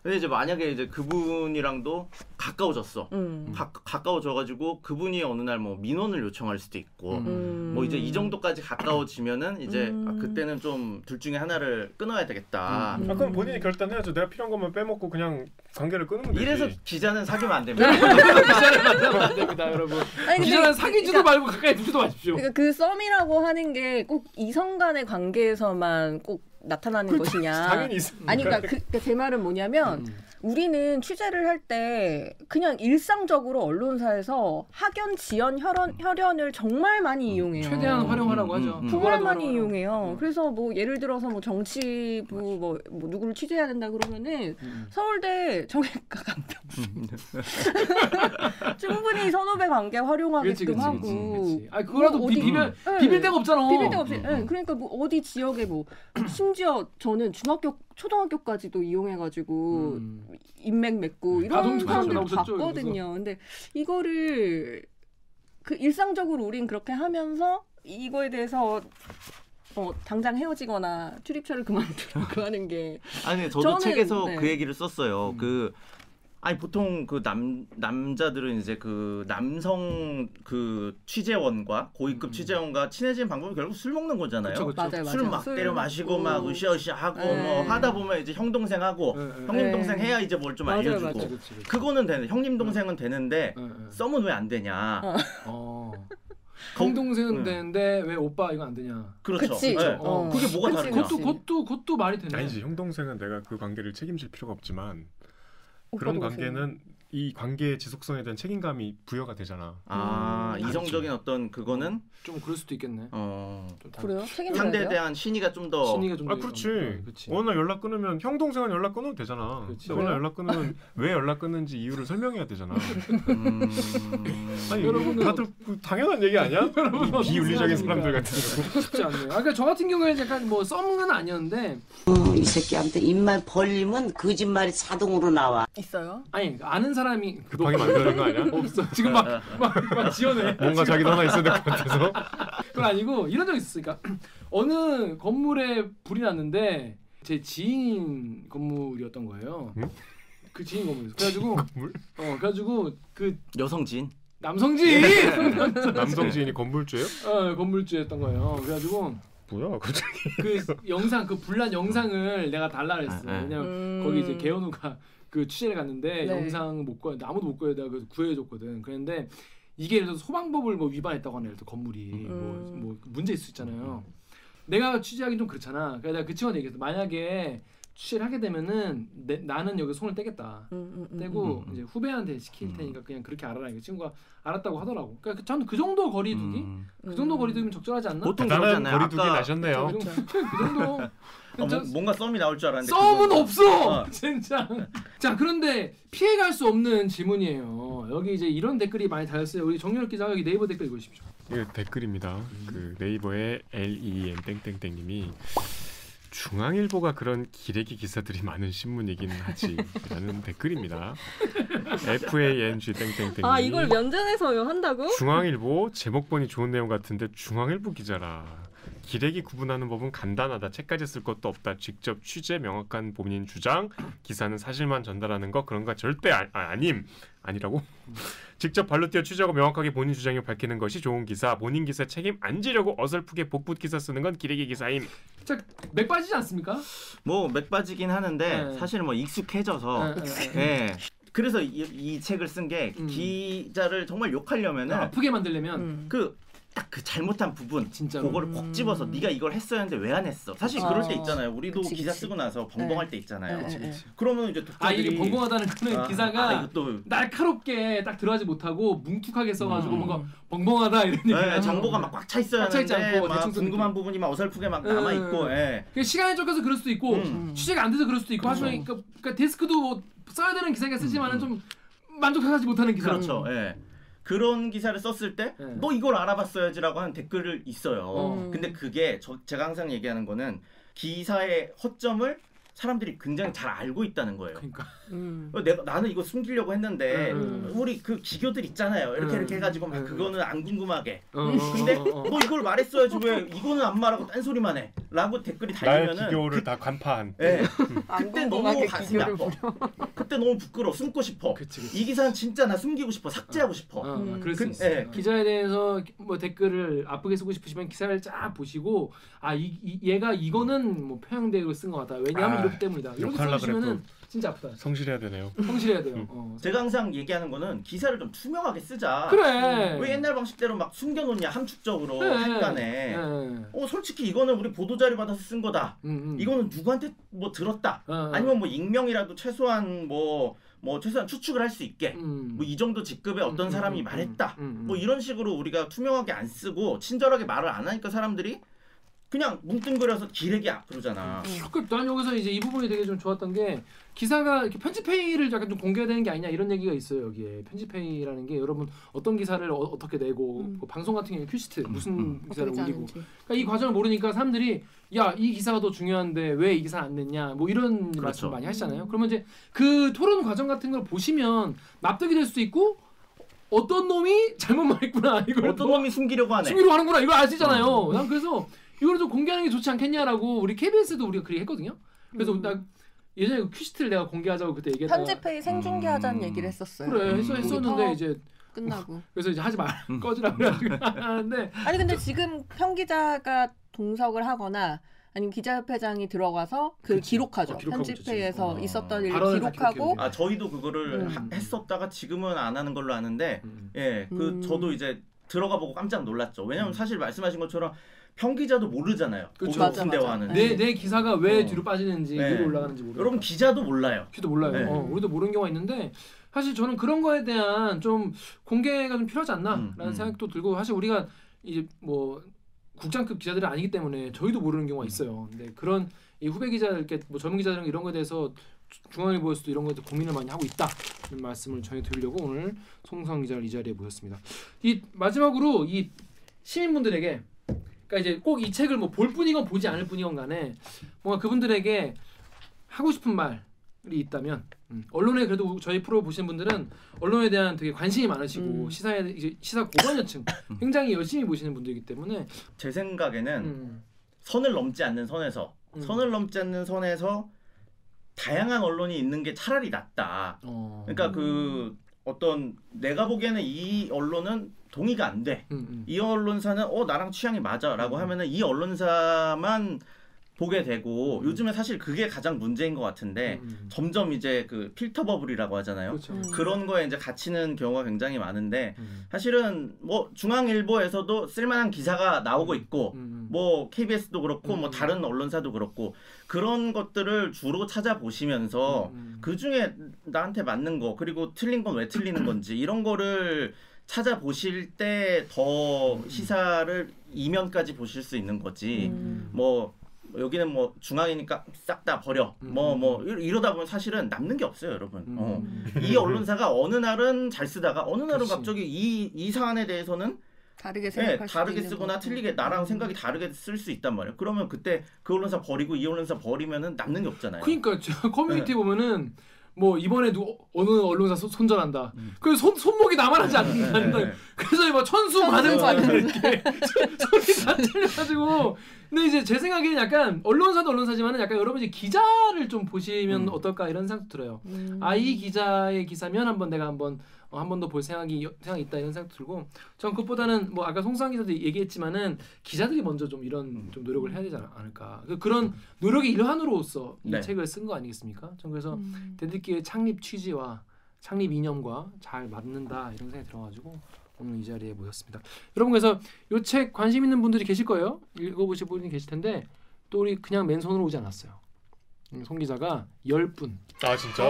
근데 이제 만약에 이제 그분이랑도 가까워졌어 음. 가, 가까워져가지고 그분이 어느 날 뭐 민원을 요청할 수도 있고 음. 음. 뭐 이제 이 정도까지 가까워지면은 이제 음. 아, 그때는 좀 둘 중에 하나를 끊어야 되겠다. 음. 아 그럼 본인이 결단해야죠. 내가 필요한 것만 빼먹고 그냥 관계를 끊으면 되지. 이래서 기자는 사귀면 안 됩니다. 기자를 만나면 안 됩니다, 여러분. 아니, 기자는 사귀지도 말고 가까이 두지도 마십시오. 그러니까 그 썸이라고 하는 게 꼭 이성 간의 관계에서만 꼭 나타나는 것이냐. 당연히 있습니다. 아니 그러니까 그, 그러니까 제 말은 뭐냐면 음. 우리는 취재를 할 때 그냥 일상적으로 언론사에서 학연, 지연, 혈연, 혈연을 정말 많이 이용해요. 최대한 활용하라고 음, 하죠. 음, 음. 정말 그거라도 많이. 이용해요. 음. 그래서 뭐 예를 들어서 뭐 정치부 뭐, 뭐 누구를 취재해야 된다 그러면은 음. 서울대 정외과 간병 충분히 선후배 관계 활용하게끔 그렇지, 그렇지, 하고 그렇지. 아 그거라도 뭐 비, 어디- 비 빌 네. 비빌 데가 없잖아. 비빌 데가 없이 음, 예, 음. 그러니까 뭐 어디 지역에 뭐 심지어 저는 중학교 초등학교까지도 이용해가지고 음. 인맥 맺고 이런 가동투 사람들 봤거든요. 근데 이거를 그 일상적으로 우린 그렇게 하면서 이거에 대해서 어, 당장 헤어지거나 출입처를 그만두라고 하는 게 아니 저도 저는- 책에서 네. 그 얘기를 썼어요. 음. 그 아니 보통 그 남 남자들은 이제 그 남성 그 취재원과 고위급 음. 취재원과 친해지는 방법이 결국 술 먹는 거잖아요. 그쵸, 그쵸. 맞아요, 맞아요. 술막 때려 마시고 막 으쌰으쌰 하고 네. 뭐 하다 보면 이제 형 동생 하고 네, 네. 형님 네. 동생 해야 이제 뭘 좀 알려주고 맞아요. 그거는 되는 형님 동생은 되는데. 썸은 왜 안 되냐? 어. 어. 거- 형 동생은 응. 되는데 왜 오빠 이거 안 되냐? 그렇죠. 그치. 네. 어. 그게 뭐가 다르냐? 그것도 그것도 그것도 말이 되네. 아니지 형 동생은 내가 그 관계를 책임질 필요가 없지만 그런. 관계는 이 관계의 지속성에 대한 책임감이 부여가 되잖아. 아 음. 이성적인 어떤 그거는 좀 그럴 수도 있겠네. 어 그래요? 상대에? 대한 신의가 좀 더 신의가 좀아 더- 그렇지. 어, 그렇지. 어느 날 연락 끊으면 형 동생은 연락 끊어도 되잖아. 그렇지. 어느 날? 연락 끊으면 왜 연락 끊는지 이유를 설명해야 되잖아. 음... 아니 여러분은 다들 그 당연한 얘기 아니야? 여러분 이 비윤리적인 사람들? 같은 쉽지 않네요. 아, 그러니까 저 같은 경우에는 약간 뭐 썸은 아니었는데 어, 이 새끼한테 입만 벌리면 거짓말이 자동으로 나와. 있어요? 아니 아는 사람이 급하게 만드는 거 아니야? 없어. 지금 막막막 지어내. 뭔가 자기도 하나 있어야 될 것 같아서. 그건 아니고 이런 적 있었으니까 어느 건물에 불이 났는데 제 지인 건물이었던 거예요. 응? 그 지인 건물이었어. 그래가지고 건물? 어 그래가지고 그 여성진 남성 지인 남성 지인이 건물주예요? 어 건물주였던 거예요. 그래가지고 뭐야 갑자기? 그 영상 그 불난 영상을 내가 달라 그랬어. 아, 아. 왜냐면 음. 거기 이제 개현우가 그 취재를 갔는데 네. 영상 못 구해 아무도 못 구해 내가 그래서 구해줬거든. 그랬는데 이게 예를 들어서 소방법을 뭐 위반했다고 예를 들어 건물이 뭐, 음. 뭐 문제 있을 수 있잖아요. 내가 취재하기 좀 그렇잖아. 그래서 내가 그 친구한테 얘기했어. 만약에 취재를 하게 되면은 내, 나는 여기 손을 떼겠다. 음, 음, 음, 떼고 음. 이제 후배한테 시킬 음. 테니까 그냥 그렇게 알아라. 이 친구가 알았다고 하더라고. 그러니까 저는 그 정도 거리두기, 음. 그 정도 거리두기면 적절하지 않나? 보통 그러잖아요. 거리두기 아까 나셨네요. 그 정도. 그 정도. 어, 저- 뭐- 뭔가 썸이 나올 줄 알았는데 썸은 그건- 없어 어. 진짜 자 그런데 피해갈 수 없는 질문이에요 여기 이제 이런 댓글이 많이 달렸어요 우리 정유럽 기자가 여기 네이버 댓글 읽으십시오 이 댓글입니다. 그 네이버의 LEN 땡땡땡님이 중앙일보가 그런 기레기 기사들이 많은 신문이긴 하지라는 댓글입니다. FANG 땡땡땡님. 아 이걸 면전에서 한다고? 중앙일보 제목본이 좋은 내용 같은데 중앙일보 기자라. 기레기 구분하는 법은 간단하다. 책까지 쓸 것도 없다. 직접 취재 명확한 본인 주장. 기사는 사실만 전달하는 거 그런 거 절대 아, 아, 아 님 아니라고. 직접 발로 뛰어 취재하고 명확하게 본인 주장을 밝히는 것이 좋은 기사. 본인 기사 책임 안 지려고 어설프게 복붙 기사 쓰는 건 기레기 기사임. 맥 빠지지 않습니까? 뭐 맥 빠지긴 하는데 네. 사실 뭐 익숙해져서 네, 네, 네. 예. 그래서 이, 이 책을 쓴게 음. 기자를 정말 욕하려면은 아프게 만들려면 음. 그 딱 그 잘못한 부분 진짜로 그거를 꼭 음. 집어서 네가 이걸 했어야 했는데 왜 안 했어? 사실 아. 그럴 때 있잖아요. 우리도 그치, 기사 그치. 쓰고 나서 벙벙할 때 있잖아요. 네, 네, 네. 그러면 이제 아 독자들이 이게 벙벙하다는 거는 아, 기사가 아, 이것도 날카롭게 딱 들어가지 못하고 뭉툭하게 써가지고 음. 뭔가 벙벙하다 이런 얘기 네, 정보가 막 꽉 차 있어야 있지 하는데 않고 막 궁금한. 부분이 막 어설프게 막 음. 남아 있고 예. 그 시간이 쫓겨서 그럴 수도 있고 음. 취재가 안 돼서 그럴 수도 있고 하지만 그러니까, 그러니까 데스크도 뭐 써야 되는 기사가 쓰지만은 좀 만족하지 못하는 기사 그렇죠. 예. 그런 기사를 썼을 때 네. 너 이걸 알아봤어야지라고 하는 댓글을 있어요. 음. 근데 그게 저, 제가 항상 얘기하는 거는 기사의 허점을 사람들이 굉장히 잘 알고 있다는 거예요. 그러니까 음. 어, 내가 나는 이거 숨기려고 했는데 음. 우리 그 기교들 있잖아요. 이렇게 음. 이렇게 해가지고 막 음. 그거는 안 궁금하게. 어, 어, 근데. 너 이걸 말했어야지 왜 이거는 안 말하고 딴 소리만 해? 라고 댓글이 달리면은 기교를 그, 다 간파한. 예, 안 그때 너무 가슴이 아파. 그때 너무 부끄러워 숨고 싶어. 그치, 그치. 이 기사는 진짜 나 숨기고 싶어 삭제하고 싶어. 어, 음. 그럴 수 그- 있어요. 예. 기자에 대해서 뭐 댓글을 아프게 쓰고 싶으시면 기사를 쫙 보시고 아 이, 이- 얘가 이거는 뭐 표현대로 쓴 것 같다. 왜냐하면 아, 이렇기 때문이다. 이렇게 욕하려고 써주시면은 진짜 아프다. 성실해야 되네요. 성실해야 돼요. 음. 어. 제가 항상 얘기하는 거는 기사를 좀 투명하게 쓰자. 그래. 왜 옛날 방식대로 막 숨겨놓냐 함축적으로 그래. 한간에. 예. 어 솔직히 이거는 우리 보도 자료 받아서 쓴 거다. 음, 음. 이거는 누구한테 뭐 들었다. 어, 어. 아니면 뭐 익명이라도 최소한 뭐뭐 최소한 추측을 할 수 있게. 음. 뭐이 정도 직급의 어떤 음, 사람이 음, 말했다. 음, 음, 음. 뭐 이런 식으로 우리가 투명하게 안 쓰고 친절하게 말을 안 하니까 사람들이 그냥 뭉뚱그려서 기레기야 그러잖아. 그, 난 여기서 이제 이 부분이 되게 좀 좋았던 게 기사가 이렇게 편집 회의를 약간 좀 공개해야 되는 게 아니냐 이런 얘기가 있어요 여기에 편집 회의라는 게 여러분 어떤 기사를 어, 떻게 내고 음. 그 방송 같은 경우에 큐시트 무슨 음. 기사를 올리고. 그러니까 이 과정을 모르니까 사람들이 야 이 기사가 더 중요한데 왜 이 기사 안 냈냐 뭐 이런 그렇죠. 말씀 많이 하시잖아요 그러면 이제 그 토론 과정 같은 걸 보시면 납득이 될 수도 있고 어떤 놈이 잘못 말했구나 이걸 어떤 또 놈이 숨기려고 하네. 숨기로 하는구나 이걸 아시잖아요. 난 그래서 이걸 좀 공개하는 게 좋지 않겠냐라고 우리 KBS도 우리가 그렇게 했거든요. 그래서 음. 나 예전에 그 큐시트를 내가 공개하자고 그때 얘기했다가 편집회의 생중계하자는 음. 얘기를 했었어요. 그래 했, 음. 했었는데 더 이제 끝나고. 그래서 이제 하지 말 음. 꺼지라고 그래가지고 하는데 아니 근데 지금 평기자가 동석을 하거나 아니면 기자협회장이 들어가서 그 그치. 기록하죠. 어, 편집회에서 그치. 있었던 어. 일을 기록하고. 아 저희도 그거를 음. 하- 했었다가 지금은 안 하는 걸로 아는데 음. 예, 그 음. 저도 이제 들어가 보고 깜짝 놀랐죠. 왜냐면 음. 사실 말씀하신 것처럼 평기자도 모르잖아요. 그렇죠. 맞아, 무슨 맞아. 대화하는지. 내 내 기사가 왜 어. 뒤로 빠지는지 네. 위로 올라가는지 모르. 여러분 기자도 몰라요. 기도 몰라요. 네. 어, 우리도 모르는 경우가 있는데 사실 저는 그런 거에 대한 좀 공개가 좀 필요하지 않나라는 음, 음. 생각도 들고 사실 우리가 이제 뭐 국장급 기자들이 아니기 때문에 저희도 모르는 경우가 있어요. 근데 그런 이 후배 기자들께 뭐 전문 기자들 이런 거에 대해서 중앙일보에서도 이런 거에 대해 고민을 많이 하고 있다 이런 말씀을 전해드리려고 오늘 송성 기자를 이 자리에 모셨습니다. 이 마지막으로 이 시민분들에게 그러니까 이제 꼭 이 책을 뭐 볼 뿐이건 보지 않을 뿐이건 간에 뭔가 그분들에게 하고 싶은 말이 있다면 음, 언론에 그래도 우- 저희 프로 보시는 분들은 언론에 대한 되게 관심이 많으시고 음. 시사에 이제 시사 고관여층 굉장히 열심히 보시는 분들이기 때문에 제 생각에는 음, 선을 넘지 않는 선에서 음. 선을 넘지 않는 선에서 다양한 언론이 있는 게 차라리 낫다. 어, 그러니까 그 어떤 내가 보기에는 이 언론은 동의가 안 돼. 음, 음. 이 언론사는 어 나랑 취향이 맞아라고 음. 하면은 이 언론사만 보게 되고 요즘에 사실 그게 가장 문제인 것 같은데 음. 점점 이제 그 필터 버블이라고 하잖아요. 그렇죠. 음. 그런 거에 이제 갇히는 경우가 굉장히 많은데 음. 사실은 뭐 중앙일보에서도 쓸만한 기사가 나오고 있고 음. 뭐 KBS도 그렇고 뭐 음. 다른 언론사도 그렇고 그런 것들을 주로 찾아보시면서 음. 그 중에 나한테 맞는 거 그리고 틀린 건 왜 틀리는 건지 이런 거를 찾아보실 때 더 시사를 이면까지 보실 수 있는 거지 음. 뭐 여기는 뭐 중앙이니까 싹 다 버려 음. 뭐뭐 이러다 보면 사실은 남는 게 없어요 여러분 음. 어. 이 언론사가 어느 날은 잘 쓰다가 어느 날은 그치. 갑자기 이, 이 사안에 대해서는 다르게 예, 생각할 수도 다르게 쓰거나 거고. 틀리게 나랑 음. 생각이 다르게 쓸 수 있단 말이에요. 그러면 그때 그 언론사 버리고 이 언론사 버리면은 남는 게 없잖아요. 그러니까 저 커뮤니티 네. 보면은 뭐 이번에 누 어느 언론사 손- 손절한다. 음. 그손 손목이 나만하지 않는다. 네, 네. 그래서 뭐 천수 천수 관음사 관음사. 이렇게 손이 다 틀려가지고. 근데 이제 제 생각에는 약간 언론사도 언론사지만은 약간 여러분 이제 기자를 좀 보시면 음. 어떨까 이런 생각 들어요. 음. 아이 기자의 기사면 한번 내가 한번 어, 한번 더 볼 생각이 생각이 있다 이런 생각 들고 전 그것보다는 뭐 아까 송상 기자도 얘기했지만은 기자들이 먼저 좀 이런 음. 좀 노력을 해야 되지 않- 않을까 그- 그런 노력의 일환으로서 이 네. 책을 쓴 거 아니겠습니까? 전 그래서 음. 대들기의 창립 취지와 창립 이념과 잘 맞는다 이런 생각이 들어가지고 오늘 이 자리에 모였습니다. 여러분 그래서 이 책 관심 있는 분들이 계실 거예요. 읽어보실 분이 계실 텐데 또 우리 그냥 맨손으로 오지 않았어요. 음, 송 기자가 열 분 아 진짜.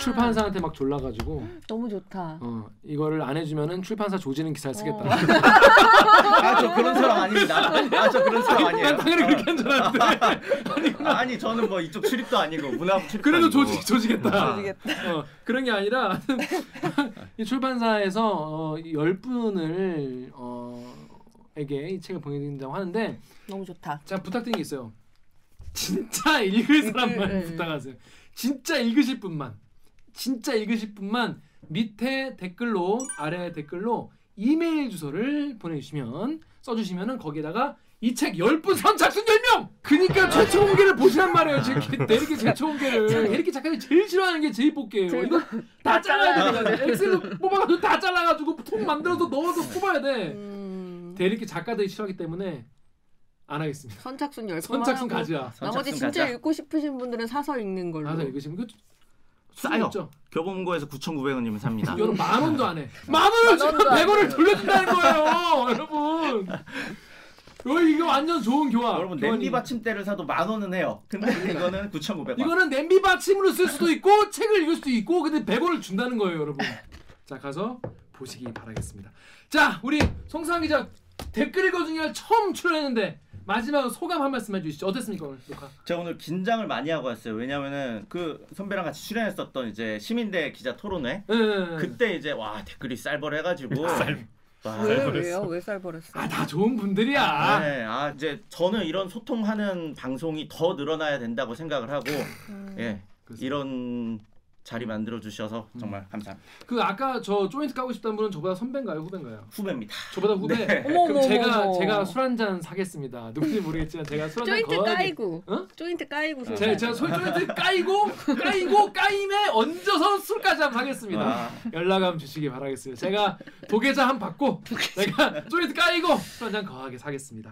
출판사한테 막 졸라가지고 너무 좋다. 어 이거를 안 해주면은 출판사 조지는 기사를 쓰겠다. 어. 아저 그런 사람 아닙니다. 아 저 그런 사람 아니에요. 난 당연히 그렇게 한줄 알았는데 아, 아니 저는 뭐 이쪽 출입도 아니고 문화부 출입 그래도 조지 조지겠다. 조지겠다. 어, 그런 게 아니라 이 출판사에서 어, 열 분을 어, 에게 이 책을 보내드린다고 하는데 너무 좋다. 제가 부탁드린 게 있어요. 진짜 읽을 사람만 네. 부탁하세요. 진짜 읽으실 분만, 진짜 읽으실 분만 밑에 댓글로 아래 댓글로 이메일 주소를 보내주시면 써주시면은 거기에다가 이 책 10분 선착순 10명! 그니까 최초 공개를 보시란 말이에요. 제, 내리기 최초 공개를. 내리기 작가님이 제일 싫어하는 게 제일 뽑기예요. 이거 다 잘라야 되잖아. 엑셀로 뽑아가지고 다 잘라가지고 통 만들어서 넣어서 뽑아야 돼. 음. 대리기 작가들이 싫어하기 때문에 안 하겠습니다. 선착순 열 선착순 가지야. 나머지 선착순 진짜 가자. 읽고 싶으신 분들은 사서 읽는 걸로. 가서 읽으시면 그 싸요. 없죠. 교보문고에서 9,900원이면 삽니다. 여러분 만 원도 안 해. 만 원을 지금 원도 안 100원을 돌려준다는 거예요, 여러분. 어, 이거 완전 좋은 교환. 여러분 교환이. 냄비 받침대를 사도 만 원은 해요. 근데 이거는 9,900원. 이거는 냄비 받침으로 쓸 수도 있고 책을 읽을 수도 있고 근데 100원을 준다는 거예요, 여러분. 자, 가서 보시기 바라겠습니다. 자, 우리 송상 기자 댓글 읽어주기를 처음 출연했는데 마지막으로 소감 한 말씀 해주시죠. 어땠습니까 오늘 녹화? 제가 오늘 긴장을 많이 하고 왔어요. 왜냐면은 그 선배랑 같이 출연했었던 이제 시민대 기자 토론회 네, 네, 네. 그때 이제 와 댓글이 쌀벌해가지고 와, 왜 왜요? 왜 쌀버렸어? 아, 다 좋은 분들이야. 네, 아 이제 저는 이런 소통하는 방송이 더 늘어나야 된다고 생각을 하고 음. 예 그래서. 이런 자리 만들어 주셔서 정말 감사합니다. 그 아까 저 조인트 까고 싶다는 분은 저보다 선배인가요, 후배인가요? 후배입니다. 저보다 후배. 네. 어머 그럼 어머 제가 어머. 제가 술 한 잔 사겠습니다. 누군지 모르겠지만 제가 술 한잔 조인트 거하게. 까이고. 어? 조인트 까이고 술. 제가 제가 술 조인트 까이고 까이고 까임에 얹어서 술까지 한번 하겠습니다. 아, 연락 한번 주시기 바라겠습니다. 제가 도계자 한 받고 제가 조인트 까이고 술 한 잔 거하게 사겠습니다.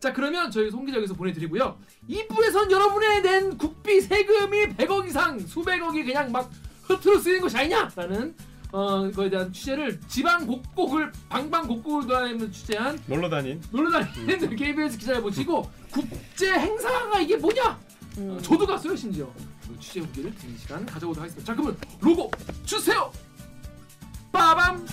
자 그러면 저희 송 기자 여기서 보내드리고요. 2부에선 여러분의 낸 국비 세금이 100억 이상 수백억이 그냥 막 흐트러 쓰이는 것이 아니냐 라는 어 거에 대한 취재를 지방 곡곡을 방방곡곡을 돌아다니면서 취재한 놀러 다닌. 놀러 다니는 KBS 기자를 모시고 국제 행사가 이게 뭐냐? 음. 어, 저도 갔어요 심지어 그 취재 후기를 드리는 시간 가져오도록 하겠습니다. 자 그러면 로고 주세요. 빠밤.